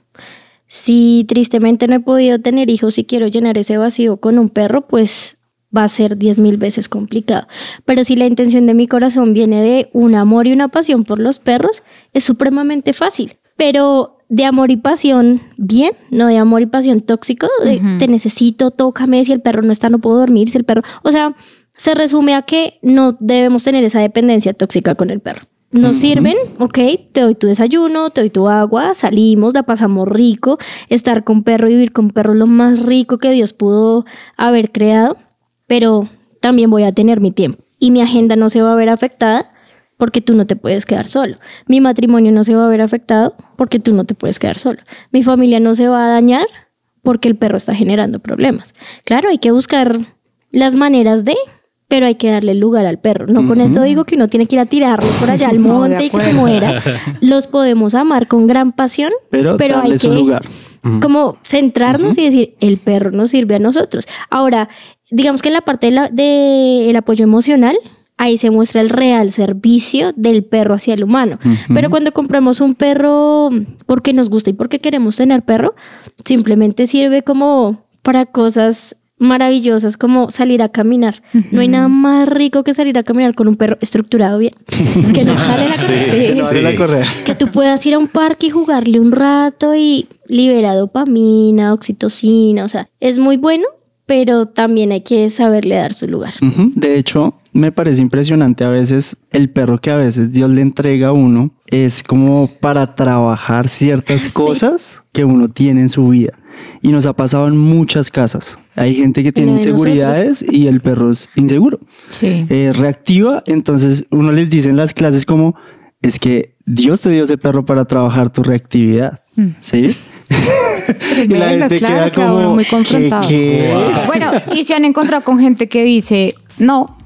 Si tristemente no he podido tener hijos y quiero llenar ese vacío con un perro, pues va a ser diez mil veces complicado. Pero si la intención de mi corazón viene de un amor y una pasión por los perros, es supremamente fácil. Pero de amor y pasión, bien, no de amor y pasión tóxico, de te necesito, tócame, si el perro no está, no puedo dormir, si el perro, o sea, se resume a que no debemos tener esa dependencia tóxica con el perro. Nos sirven, ok, te doy tu desayuno, te doy tu agua, salimos, la pasamos rico, estar con perro y vivir con perro lo más rico que Dios pudo haber creado, pero también voy a tener mi tiempo y mi agenda no se va a ver afectada porque tú no te puedes quedar solo. Mi matrimonio no se va a ver afectado porque tú no te puedes quedar solo. Mi familia no se va a dañar porque el perro está generando problemas. Claro, hay que buscar las maneras de, pero hay que darle lugar al perro. No con esto digo que uno tiene que ir a tirarlo por allá al No, de monte y que se muera. Los podemos amar con gran pasión, Pero pero, hay que lugar. como centrarnos y decir, el perro nos sirve a nosotros. Ahora, digamos que en la parte del de el apoyo emocional, ahí se muestra el real servicio del perro hacia el humano. Pero cuando compramos un perro porque nos gusta y porque queremos tener perro, simplemente sirve como para cosas maravillosas como salir a caminar. No hay nada más rico que salir a caminar con un perro estructurado bien. Que no jale la correa. Que tú puedas ir a un parque y jugarle un rato y libera dopamina, oxitocina, o sea, es muy bueno, pero también hay que saberle dar su lugar. De hecho, me parece impresionante a veces el perro que a veces Dios le entrega a uno es como para trabajar ciertas cosas que uno tiene en su vida. Y nos ha pasado en muchas casas. Hay gente que tiene inseguridades y el perro es inseguro. Sí. Eh, reactiva, entonces uno les dice en las clases como, es que Dios te dio ese perro para trabajar tu reactividad. ¿Sí? y la gente claro, queda como, muy ¿qué, confrontado. qué? Bueno, y se han encontrado con gente que dice, no,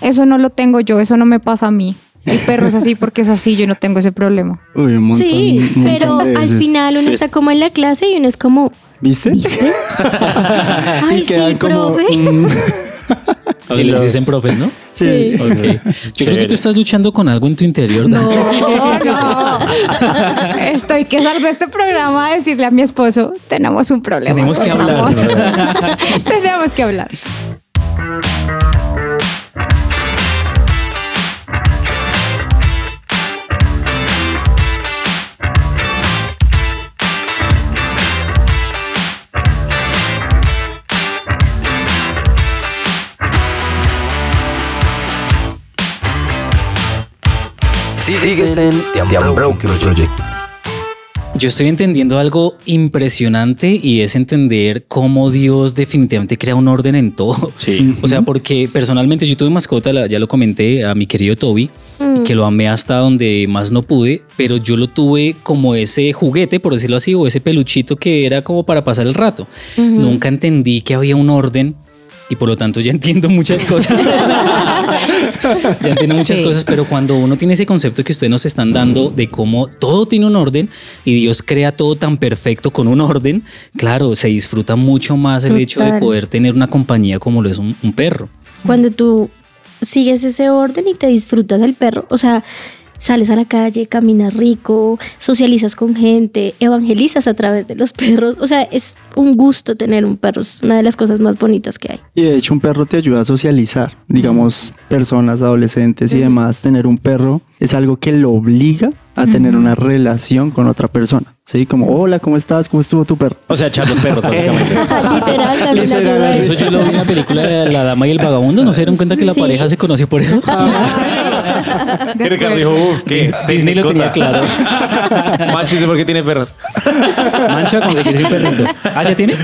eso no lo tengo yo, eso no me pasa a mí. El perro es así porque es así, yo no tengo ese problema. Uy, un montón, Sí, un pero de al final uno está como en la clase y uno es como, ¿Viste? ay, Y sí, como, profe. mm, O que les dicen profes, ¿no? Sí. Ok. Yo creo que tú estás luchando con algo en tu interior. No, no. Estoy que salgo de este programa a decirle a mi esposo, tenemos un problema. Tenemos que hablar, favor". ¿verdad? tenemos que hablar. Sigues en The Unbroken Project. Yo estoy entendiendo algo impresionante y es entender cómo Dios definitivamente crea un orden en todo. Sí. O sea, porque personalmente yo tuve mascota, ya lo comenté a mi querido Toby, que lo amé hasta donde más no pude, pero yo lo tuve como ese juguete, por decirlo así, o ese peluchito que era como para pasar el rato. Nunca entendí que había un orden y por lo tanto ya entiendo muchas cosas. ya entiendo muchas Sí. cosas, pero cuando uno tiene ese concepto que ustedes nos están dando de cómo todo tiene un orden y Dios crea todo tan perfecto con un orden, claro, se disfruta mucho más el hecho de poder tener una compañía como lo es un, un perro. Cuando tú sigues ese orden y te disfrutas del perro, o sea, sales a la calle, caminas rico, socializas con gente, evangelizas a través de los perros, o sea, es un gusto tener un perro, es una de las cosas más bonitas que hay. Y de hecho un perro te ayuda a socializar. Digamos, personas, adolescentes y demás, tener un perro es algo que lo obliga a tener una relación con otra persona. ¿Sí? Como, hola, ¿cómo estás? ¿Cómo estuvo tu perro? O sea, echar los perros, básicamente. Literal, también ayuda Eso yo lo vi en la película de La Dama y el Vagabundo, ¿no se dieron cuenta que la Sí. pareja se conoció por eso? Y Ricardo dijo, uff, que Disney lo tenía claro. Manchis, ¿por qué tiene perros? Mancho a conseguirse un perrito. ¿Ah, ya tiene?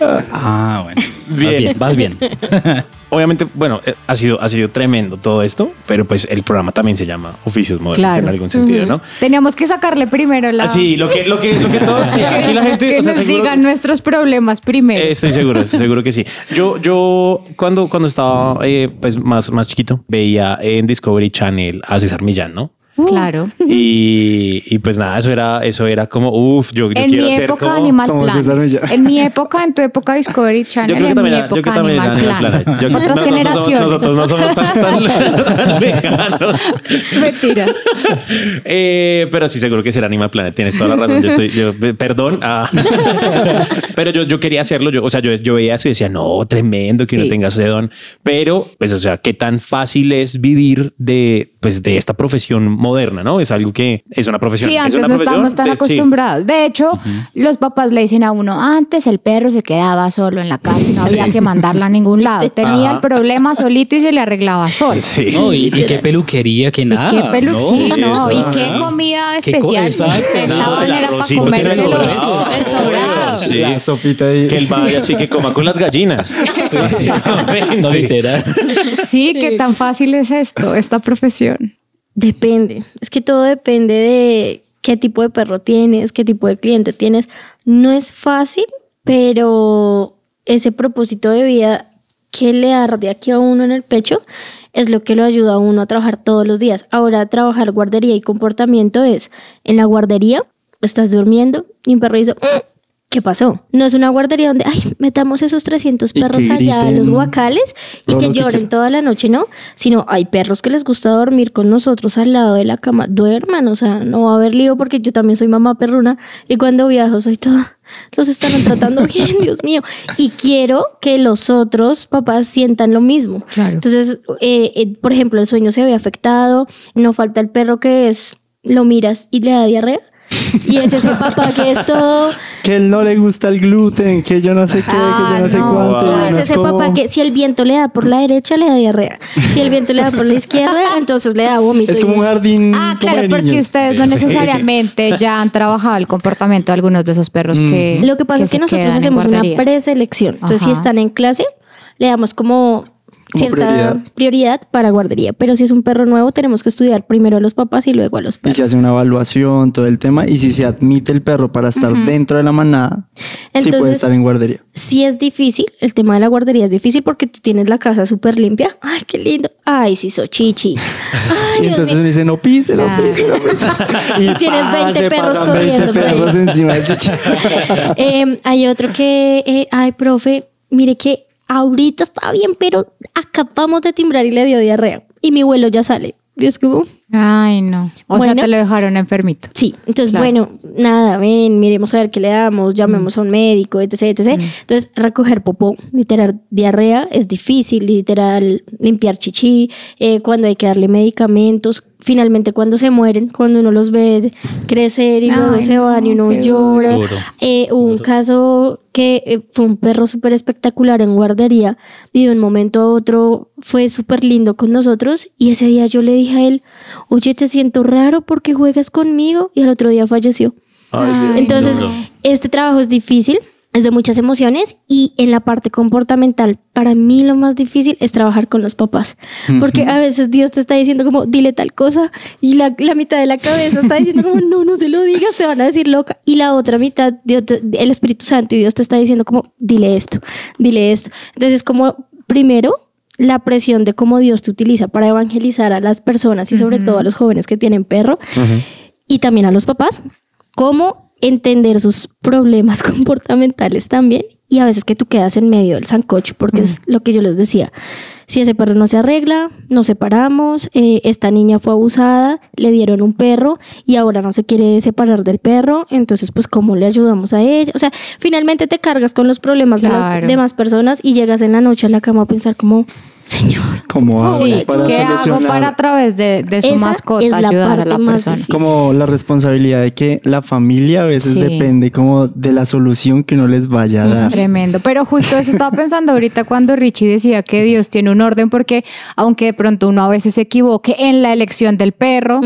Ah, bueno. Bien. Vas bien. Vas bien. Obviamente, bueno, eh, ha sido, ha sido tremendo todo esto, pero pues el programa también se llama Oficios Modernos Claro. en algún sentido, ¿no? Teníamos que sacarle primero la... Sí, lo que, lo que, lo que todos, sí, aquí la gente, que o sea, nos seguro- digan nuestros problemas primero. Eh, Estoy seguro, estoy seguro que sí. Yo, yo cuando, cuando estaba eh, pues más, más chiquito, veía en Discovery Channel a César Millán, ¿no? Claro. Y, y pues nada, eso era, eso era como, uff, yo, yo En quiero mi ser época como... Animal como César Planet. Millán. En mi época, en tu época Discovery Yo Channel, creo que en mi también, era- yo creo que época Animal Animal Planet. Planet. Yo Otras nosotros no somos- generaciones. Nosotros no somos tan, tan, tan veganos. Mentira. Eh, pero sí, seguro que será Animal Planet. Tienes toda la razón. Yo estoy, yo, eh, perdón. ah. pero yo, yo quería hacerlo. Yo, o sea, yo, yo veía eso y decía, no, tremendo que uno Sí. tenga ese don. Pero, pues, o sea, qué tan fácil es vivir de, pues, de esta profesión moderna, ¿no? Es algo que es una profesión. Sí, es antes una no estábamos tan de- sí. acostumbrados. De hecho, los papás le dicen a uno, antes el perro se quedaba solo en la casa y no había que mandarla a ningún lado. Tenía Ajá. el problema solito y se le arreglaba solo. Sí. No, y, y qué peluquería, qué nada. ¿Y qué peluquín, ¿no? ¿Y qué comida Qué co- especial? el manera para que comérselo. El. Sí. La sopita ahí. Que él vaya así que coma con las gallinas. Sí, básicamente. No, literal. Sí, qué tan fácil es esto, esta profesión. Depende, es que todo depende de qué tipo de perro tienes, qué tipo de cliente tienes. No es fácil, pero ese propósito de vida que le arde aquí a uno en el pecho es lo que lo ayuda a uno a trabajar todos los días. Ahora, trabajar guardería y comportamiento es, en la guardería estás durmiendo y un perro dice, "Mm, ¿qué pasó? No es una guardería donde, ay, metamos esos 300 Y que perros allá en los guacales y que lo que lloren toda la noche, ¿no? Sino hay perros que les gusta dormir con nosotros al lado de la cama. Duerman, o sea, no va a haber lío porque yo también soy mamá perruna y cuando viajo soy toda... Los están tratando bien, Dios mío. Y quiero que los otros papás sientan lo mismo. Claro. Entonces, eh, eh, por ejemplo, el sueño se ve afectado, no falta el perro que es, lo miras y le da diarrea. Y es ese papá que es todo. Que él no le gusta el gluten, que yo no sé qué, que yo no sé no. cuánto. No, y es ese como- papá que si el viento le da por la derecha, le da diarrea. Si el viento le da por la izquierda, entonces le da vómito. Es como un jardín. Ah, como claro, de porque niños. ustedes no necesariamente ya han trabajado el comportamiento de algunos de esos perros que. Lo que pasa es que nosotros hacemos una preselección. Entonces, si están en clase, le damos Como cierta prioridad. prioridad. para guardería. Pero si es un perro nuevo, tenemos que estudiar primero a los papás y luego a los Y perros. se hace una evaluación, todo el tema. Y si se admite el perro para estar dentro de la manada, sí puede Entonces- estar en guardería. Si es difícil, el tema de la guardería es difícil porque tú tienes la casa súper limpia. Ay, qué lindo. Ay, sí, so chichi. Ay, Y entonces uno dice, no pise, no Claro. pise, no pise. Y tienes 20 perros corriendo por ahí. perros encima del chuchi. Eh, hay otro que, eh, ay, profe, mire que ahorita está bien, pero acabamos de timbrar y le dio diarrea. Y mi vuelo ya sale. Y es como, Ay, no. O sea, te lo dejaron enfermito. sí. Entonces, Claro. bueno, nada, ven, miremos a ver qué le damos, llamemos a un médico, etc, etc. Entonces, recoger popó, literal, diarrea es difícil, literal, limpiar chichi, eh, cuando hay que darle medicamentos. Finalmente, cuando se mueren, cuando uno los ve crecer y luego Ay, se van y no, uno qué llora. Eh, hubo un caso que eh, fue un perro súper espectacular en guardería y de un momento a otro fue súper lindo con nosotros y ese día yo le dije a él, oye, te siento raro porque juegas conmigo y al otro día falleció. Entonces, este trabajo es difícil, es de muchas emociones y en la parte comportamental, para mí lo más difícil es trabajar con los papás. Porque a veces Dios te está diciendo como, dile tal cosa y la, la mitad de la cabeza está diciendo como, no, no se lo digas, te van a decir loca. Y la otra mitad, Dios te- el Espíritu Santo y Dios te está diciendo como, dile esto, dile esto. Entonces, como primero... La presión de cómo Dios te utiliza para evangelizar a las personas y sobre todo a los jóvenes que tienen perro y también a los papás, cómo entender sus problemas comportamentales también y a veces que tú quedas en medio del sancocho, porque es lo que yo les decía. Si ese perro no se arregla, nos separamos, eh, esta niña fue abusada, le dieron un perro y ahora no se quiere separar del perro, entonces pues cómo le ayudamos a ella. O sea, finalmente te cargas con los problemas de las demás personas y llegas en la noche a la cama a pensar como, Señor, Como hago Sí, para ¿qué hago solucionar? para a través de, de su Esa mascota es la ayudar a la más persona? difícil. Como la responsabilidad de que la familia a veces Sí. depende como de la solución que uno les vaya a dar. Tremendo. Pero justo eso estaba pensando ahorita cuando Richie decía que Dios tiene un orden, porque aunque de pronto uno a veces se equivoque en la elección del perro,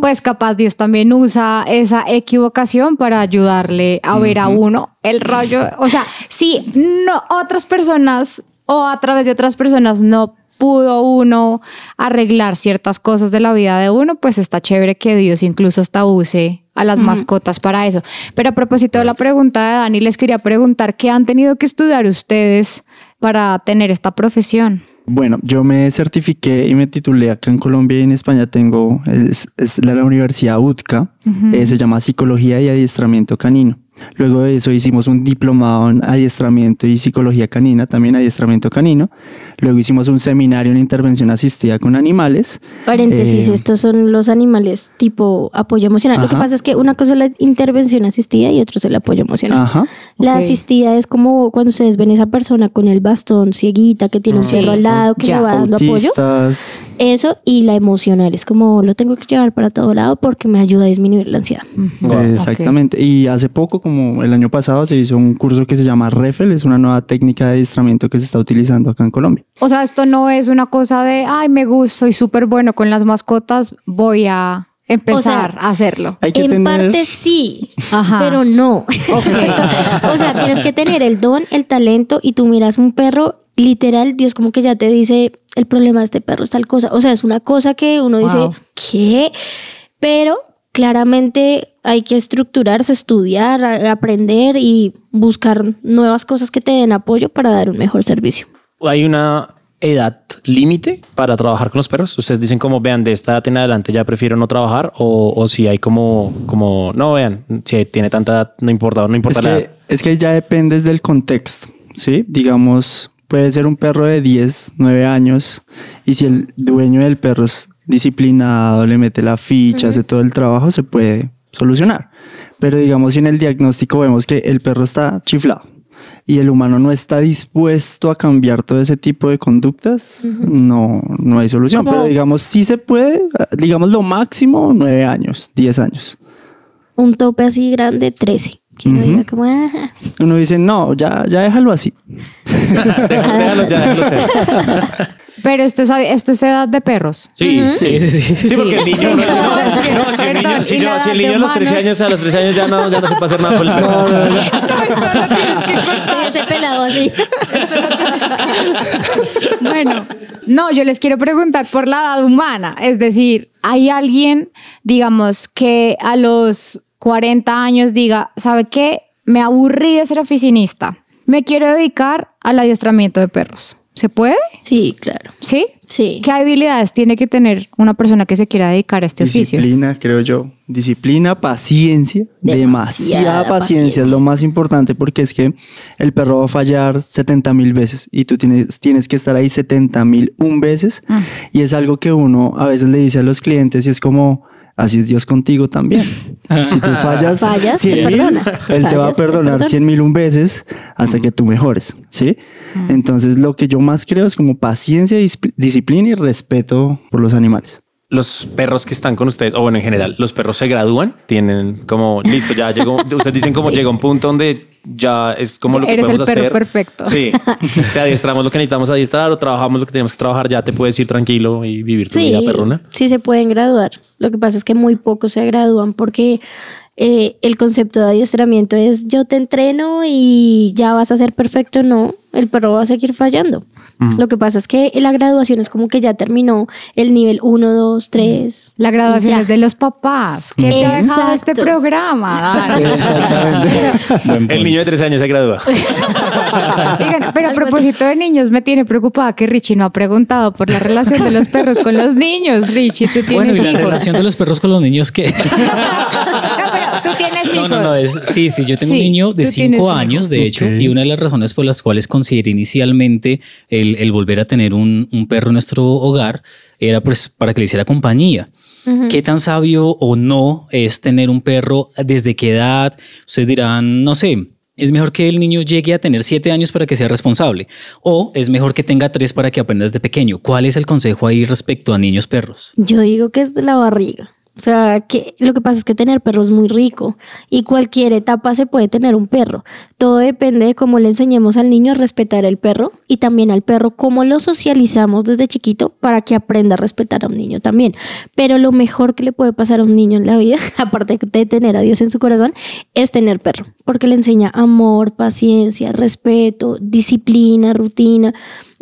pues capaz Dios también usa esa equivocación para ayudarle a ver a uno el rollo. O sea, si no otras personas o a través de otras personas no pudo uno arreglar ciertas cosas de la vida de uno, pues está chévere que Dios incluso hasta use a las mascotas para eso. Pero a propósito de la pregunta de Dani, les quería preguntar qué han tenido que estudiar ustedes para tener esta profesión. Bueno, yo me certifiqué y me titulé acá en Colombia y en España tengo, es, la Universidad UTCA, eh, se llama Psicología y Adiestramiento Canino. Luego de eso hicimos un diplomado en adiestramiento y psicología canina, también adiestramiento canino. Luego hicimos un seminario en intervención asistida con animales. Paréntesis, Eh, estos son los animales tipo apoyo emocional. Lo que Ajá. pasa es que una cosa es la intervención asistida y otro es el apoyo emocional. Ajá. La Ok. asistida es como cuando ustedes ven esa persona con el bastón cieguita que tiene un Sí. perro al lado que Ya. le va dando apoyo. Autistas. Eso y la emocional es como lo tengo que llevar para todo lado porque me ayuda a disminuir la ansiedad. Eh, Exactamente. Y hace poco, como el año pasado, se hizo un curso que se llama REFEL, es una nueva técnica de adiestramiento que se está utilizando acá en Colombia. O sea, esto no es una cosa de, ay, me gusta, soy súper bueno con las mascotas, voy a empezar O sea, a hacerlo. Hay que en tener... parte sí, Ajá. pero no. o sea, tienes que tener el don, el talento y tú miras un perro, literal, Dios como que ya te dice, el problema de este perro es tal cosa. O sea, es una cosa que uno dice, Wow. ¿qué? Pero claramente hay que estructurarse, estudiar, aprender y buscar nuevas cosas que te den apoyo para dar un mejor servicio. ¿Hay una edad límite para trabajar con los perros? Ustedes dicen como, vean, de esta edad en adelante ya prefiero no trabajar o, o si hay como, como, no, vean, si tiene tanta edad, no importa, no importa Es la que, edad. es que ya depende del contexto, ¿sí? Digamos, puede ser un perro de 10, 9 años y si el dueño del perro es disciplinado, le mete la ficha, hace todo el trabajo, se puede solucionar. Pero digamos, si en el diagnóstico vemos que el perro está chiflado y el humano no está dispuesto a cambiar todo ese tipo de conductas, no, no hay solución. Pero digamos, sí se puede, digamos lo máximo, 9 años, 10 años. un tope así grande, 13. Que uno diga como, "Ah". Uno dice, no, ya, ya déjalo así. Déjalo, ya, déjalo ser. Pero esto es, esto es edad de perros. Sí, Sí, sí, sí. Sí, porque el niño, no, no, es que- no, si el niño, si yo- si el niño a los 13 humanos. años, a los 13 años ya no, ya no se puede hacer nada por el perro. ese pelado así. Bueno, no, yo les quiero preguntar por la edad humana. Es decir, ¿hay alguien, digamos, que a los 40 años diga, ¿sabe qué? Me aburrí de ser oficinista. Me quiero dedicar al adiestramiento de perros. ¿Se puede? Sí, claro. ¿Sí? Sí. ¿Qué habilidades tiene que tener una persona que se quiera dedicar a este oficio? Disciplina, creo yo. Disciplina, paciencia, Demasiada demasiada, paciencia, paciencia. es lo más importante porque es que el perro va a fallar 70 mil veces y tú tienes, tienes que estar ahí 70 mil un veces Ah. y es algo que uno a veces le dice a los clientes y es como, así es Dios contigo también. Si tú fallas, Fallas, 100 te mil, perdona. Él te va a perdonar perdona. 100 mil un veces hasta que tú mejores, ¿sí? Entonces lo que yo más creo es como paciencia, dis- disciplina y respeto por los animales. Los perros que están con ustedes, o bueno, en general, los perros se gradúan, tienen como, listo, ya llegó, ustedes dicen como llega un punto donde ya es como lo que Eres el podemos perro hacer. perfecto. Sí, te adiestramos lo que necesitamos adiestrar o trabajamos lo que tenemos que trabajar, ya te puedes ir tranquilo y vivir tu Sí, vida perruna. sí se pueden graduar. Lo que pasa es que muy pocos se gradúan porque eh, el concepto de adiestramiento es yo te entreno y ya vas a ser perfecto. No, el perro va a seguir fallando. Lo que pasa es que la graduación es como que ya terminó el nivel 1, 2, 3. La graduación es de los papás. ¿Qué te ha dejado este programa? Dale. El niño de tres años se gradúa. Oigan, pero a propósito de niños, me tiene preocupada que Richie no ha preguntado por la relación de los perros con los niños. Richie, tú tienes Bueno, y la hijos. relación de los perros con los niños que... No, pero tú tienes No, hijos. no, no. es- sí, sí, yo tengo Sí, un niño de cinco años, de hecho, y una de las razones por las cuales consideré inicialmente el, el volver a tener un, un perro en nuestro hogar era pues para que le hiciera compañía. ¿Qué tan sabio o no es tener un perro? ¿Desde qué edad? Ustedes dirán, no sé, es mejor que el niño llegue a tener siete años para que sea responsable. O es mejor que tenga tres para que aprenda desde pequeño. ¿Cuál es el consejo ahí respecto a niños perros? Yo digo que es de la barriga. O sea, que lo que pasa es que tener perro es muy rico y cualquier etapa se puede tener un perro. Todo depende de cómo le enseñemos al niño a respetar al perro y también al perro cómo lo socializamos desde chiquito para que aprenda a respetar a un niño también. Pero lo mejor que le puede pasar a un niño en la vida, aparte de tener a Dios en su corazón, es tener perro, porque le enseña amor, paciencia, respeto, disciplina, rutina.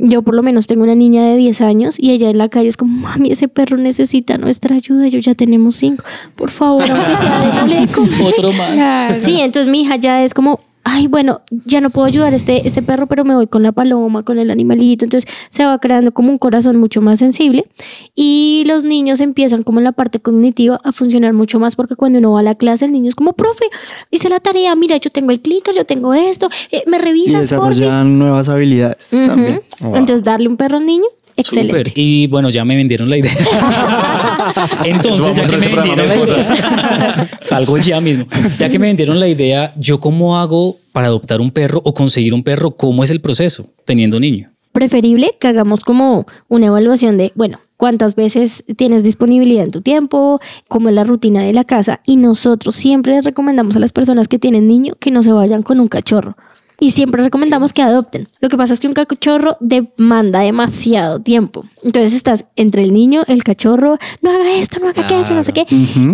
Yo por lo menos tengo una niña de 10 años y ella en la calle es como, mami, ese perro necesita nuestra ayuda, yo ya tenemos cinco, por favor, aunque sea de comer". Otro más. Sí, entonces mi hija ya es como, ay, bueno, ya no puedo ayudar a este, este perro, pero me voy con la paloma, con el animalito. Entonces se va creando como un corazón mucho más sensible y los niños empiezan como en la parte cognitiva a funcionar mucho más porque cuando uno va a la clase el niño es como, profe, hice la tarea, mira, yo tengo el clicker, yo tengo esto, eh, me Y revisas, porfis. desarrollan nuevas habilidades también. Entonces darle un perro a un niño, excelente. Y bueno, ya me vendieron la idea. Entonces, ya que a me este vendieron la mi idea, salgo ya mismo. Ya que me vendieron la idea, ¿yo cómo hago para adoptar un perro o conseguir un perro? ¿Cómo es el proceso teniendo niño? preferible que hagamos como una evaluación de, bueno, cuántas veces tienes disponibilidad en tu tiempo, cómo es la rutina de la casa. Y nosotros siempre recomendamos a las personas que tienen niño que no se vayan con un cachorro. Y siempre recomendamos que adopten. Lo que pasa es que un cachorro demanda demasiado tiempo. Entonces estás entre el niño, el cachorro, no haga esto, no haga aquello, no sé qué.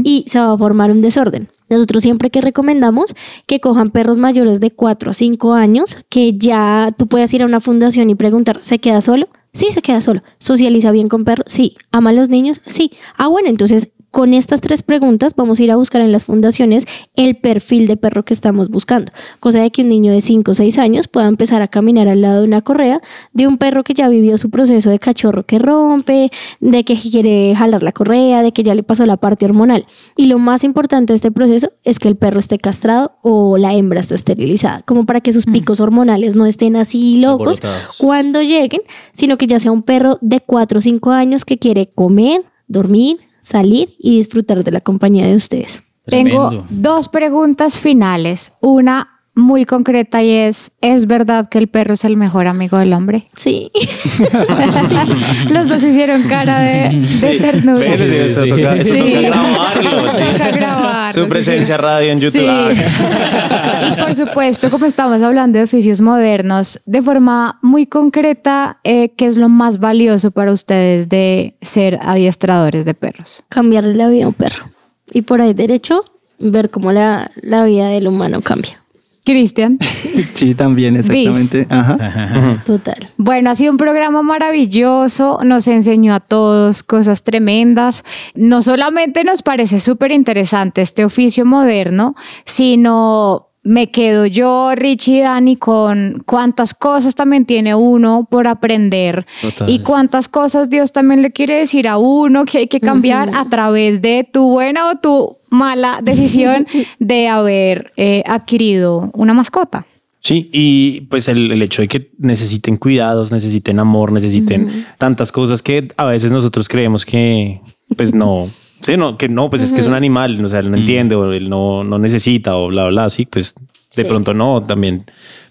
Y se va a formar un desorden. Nosotros siempre que recomendamos que cojan perros mayores de 4 a 5 años, que ya tú puedas ir a una fundación y preguntar, ¿se queda solo? Sí, se queda solo. ¿Socializa bien con perros? Sí. ¿Ama a los niños? Sí. Ah, bueno, entonces con estas tres preguntas vamos a ir a buscar en las fundaciones el perfil de perro que estamos buscando. Cosa de que un niño de 5 o 6 años pueda empezar a caminar al lado de una correa de un perro que ya vivió su proceso de cachorro que rompe, de que quiere jalar la correa, de que ya le pasó la parte hormonal. Y lo más importante de este proceso es que el perro esté castrado o la hembra esté esterilizada, como para que sus picos hormonales no estén así locos cuando lleguen, sino que ya sea un perro de 4 o 5 años que quiere comer, dormir, salir y disfrutar de la compañía de ustedes. Tengo dos preguntas finales. Una muy concreta y es, ¿es verdad que el perro es el mejor amigo del hombre? Sí. Los dos hicieron cara de, de ternura. Ven, esto sí. toca, esto Sí. toca grabarlo, sí. Toca grabarlo, Su sí, presencia radio en YouTube. Sí. Ah, Y por supuesto, como estamos hablando de oficios modernos, de forma muy concreta, eh, ¿qué es lo más valioso para ustedes de ser adiestradores de perros? Cambiarle la vida a un perro. Y por ahí derecho, ver cómo la, la vida del humano cambia. Cristian. Sí, también, exactamente. Ajá. Total. Bueno, ha sido un programa maravilloso, nos enseñó a todos cosas tremendas. No solamente nos parece súper interesante este oficio moderno, sino me quedo yo, Richie y Dani, con cuántas cosas también tiene uno por aprender Total. y cuántas cosas Dios también le quiere decir a uno que hay que cambiar a través de tu buena o tu mala decisión de haber eh, adquirido una mascota. Sí, y pues el, el hecho de que necesiten cuidados, necesiten amor, necesiten tantas cosas que a veces nosotros creemos que pues no, sí, no, que no, pues es que es un animal, o sea, él no entiende o él no, no necesita o bla, bla, así, pues de Sí. pronto no, también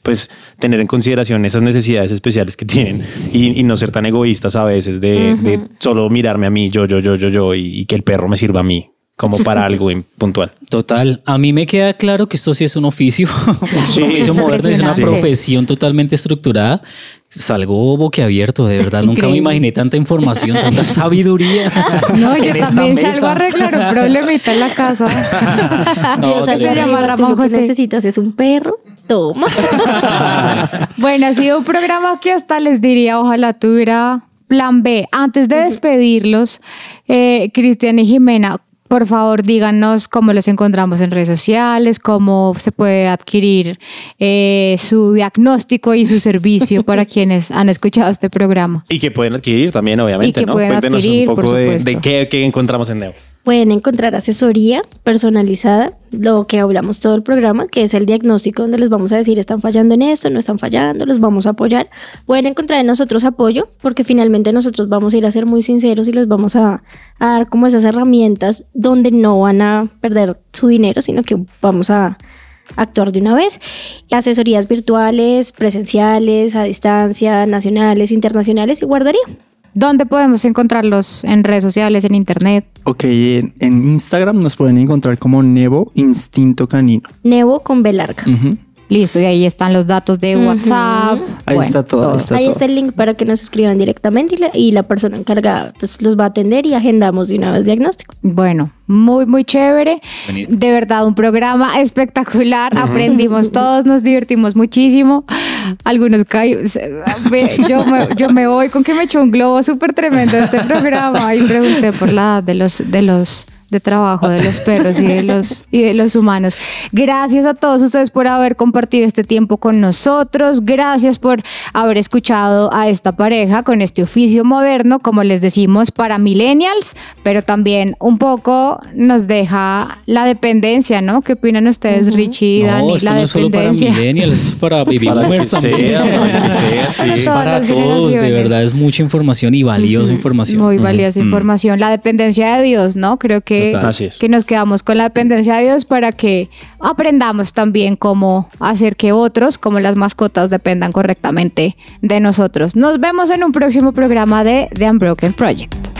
pues tener en consideración esas necesidades especiales que tienen y, y no ser tan egoístas a veces de, de solo mirarme a mí, yo, yo, yo, yo, yo, y, y que el perro me sirva a mí como para algo puntual. Total, a mí me queda claro que esto sí es un oficio, Sí. un oficio moderno, es una Impresionante. profesión totalmente estructurada. Salgo boquiabierto, de verdad, nunca me imaginé tanta información, tanta sabiduría. No, yo también mesa. salgo a arreglar un problemita en la casa. No, Dios, se llama tú Ramón lo que necesitas es un perro. Toma. Bueno, ha sido un programa que hasta les diría, ojalá tuviera plan B. Antes de despedirlos, eh, Cristian y Jimena, por favor díganos cómo los encontramos en redes sociales, cómo se puede adquirir eh, su diagnóstico y su servicio para quienes han escuchado este programa. Y que pueden adquirir también, obviamente, Y que ¿no? pueden Cuéntenos adquirir, un por poco de, supuesto. de qué, qué encontramos en Neo. Pueden encontrar asesoría personalizada, lo que hablamos todo el programa, que es el diagnóstico donde les vamos a decir están fallando en esto, no están fallando, los vamos a apoyar. Pueden encontrar en nosotros apoyo, porque finalmente nosotros vamos a ir a ser muy sinceros y les vamos a, dar como esas herramientas donde no van a perder su dinero, sino que vamos a actuar de una vez. Asesorías virtuales, presenciales, a distancia, nacionales, internacionales y guardería. ¿Dónde podemos encontrarlos? ¿En redes sociales, en internet? Ok, en, en Instagram nos pueden encontrar como Nevo Instinto Canino. Nevo con B larga. Listo, y ahí están los datos de WhatsApp. Ahí está todo, ahí está Ahí todo. está el link para que nos escriban directamente y la, y la persona encargada pues los va a atender y agendamos de una vez diagnóstico. Bueno, muy, muy chévere. De verdad, un programa espectacular. Aprendimos todos, nos divertimos muchísimo. Algunos Yo me, yo me voy con que me echó un globo súper tremendo este programa y pregunté por la de los, de los de trabajo de los perros y de los y de los humanos. Gracias a todos ustedes por haber compartido este tiempo con nosotros. Gracias por haber escuchado a esta pareja con este oficio moderno, como les decimos, para millennials, pero también un poco nos deja la dependencia, ¿no? ¿Qué opinan ustedes, Richie y Dani? No, esto la no es solo para millennials, es para baby Para que sea, para que sea, sí. Para todos, de verdad, es mucha información y valiosa información. Muy valiosa información. La dependencia de Dios, ¿no? Creo que, Total. Así es. que nos quedamos con la dependencia de Dios para que aprendamos también cómo hacer que otros, como las mascotas, dependan correctamente de nosotros. Nos vemos en un próximo programa de The Unbroken Project.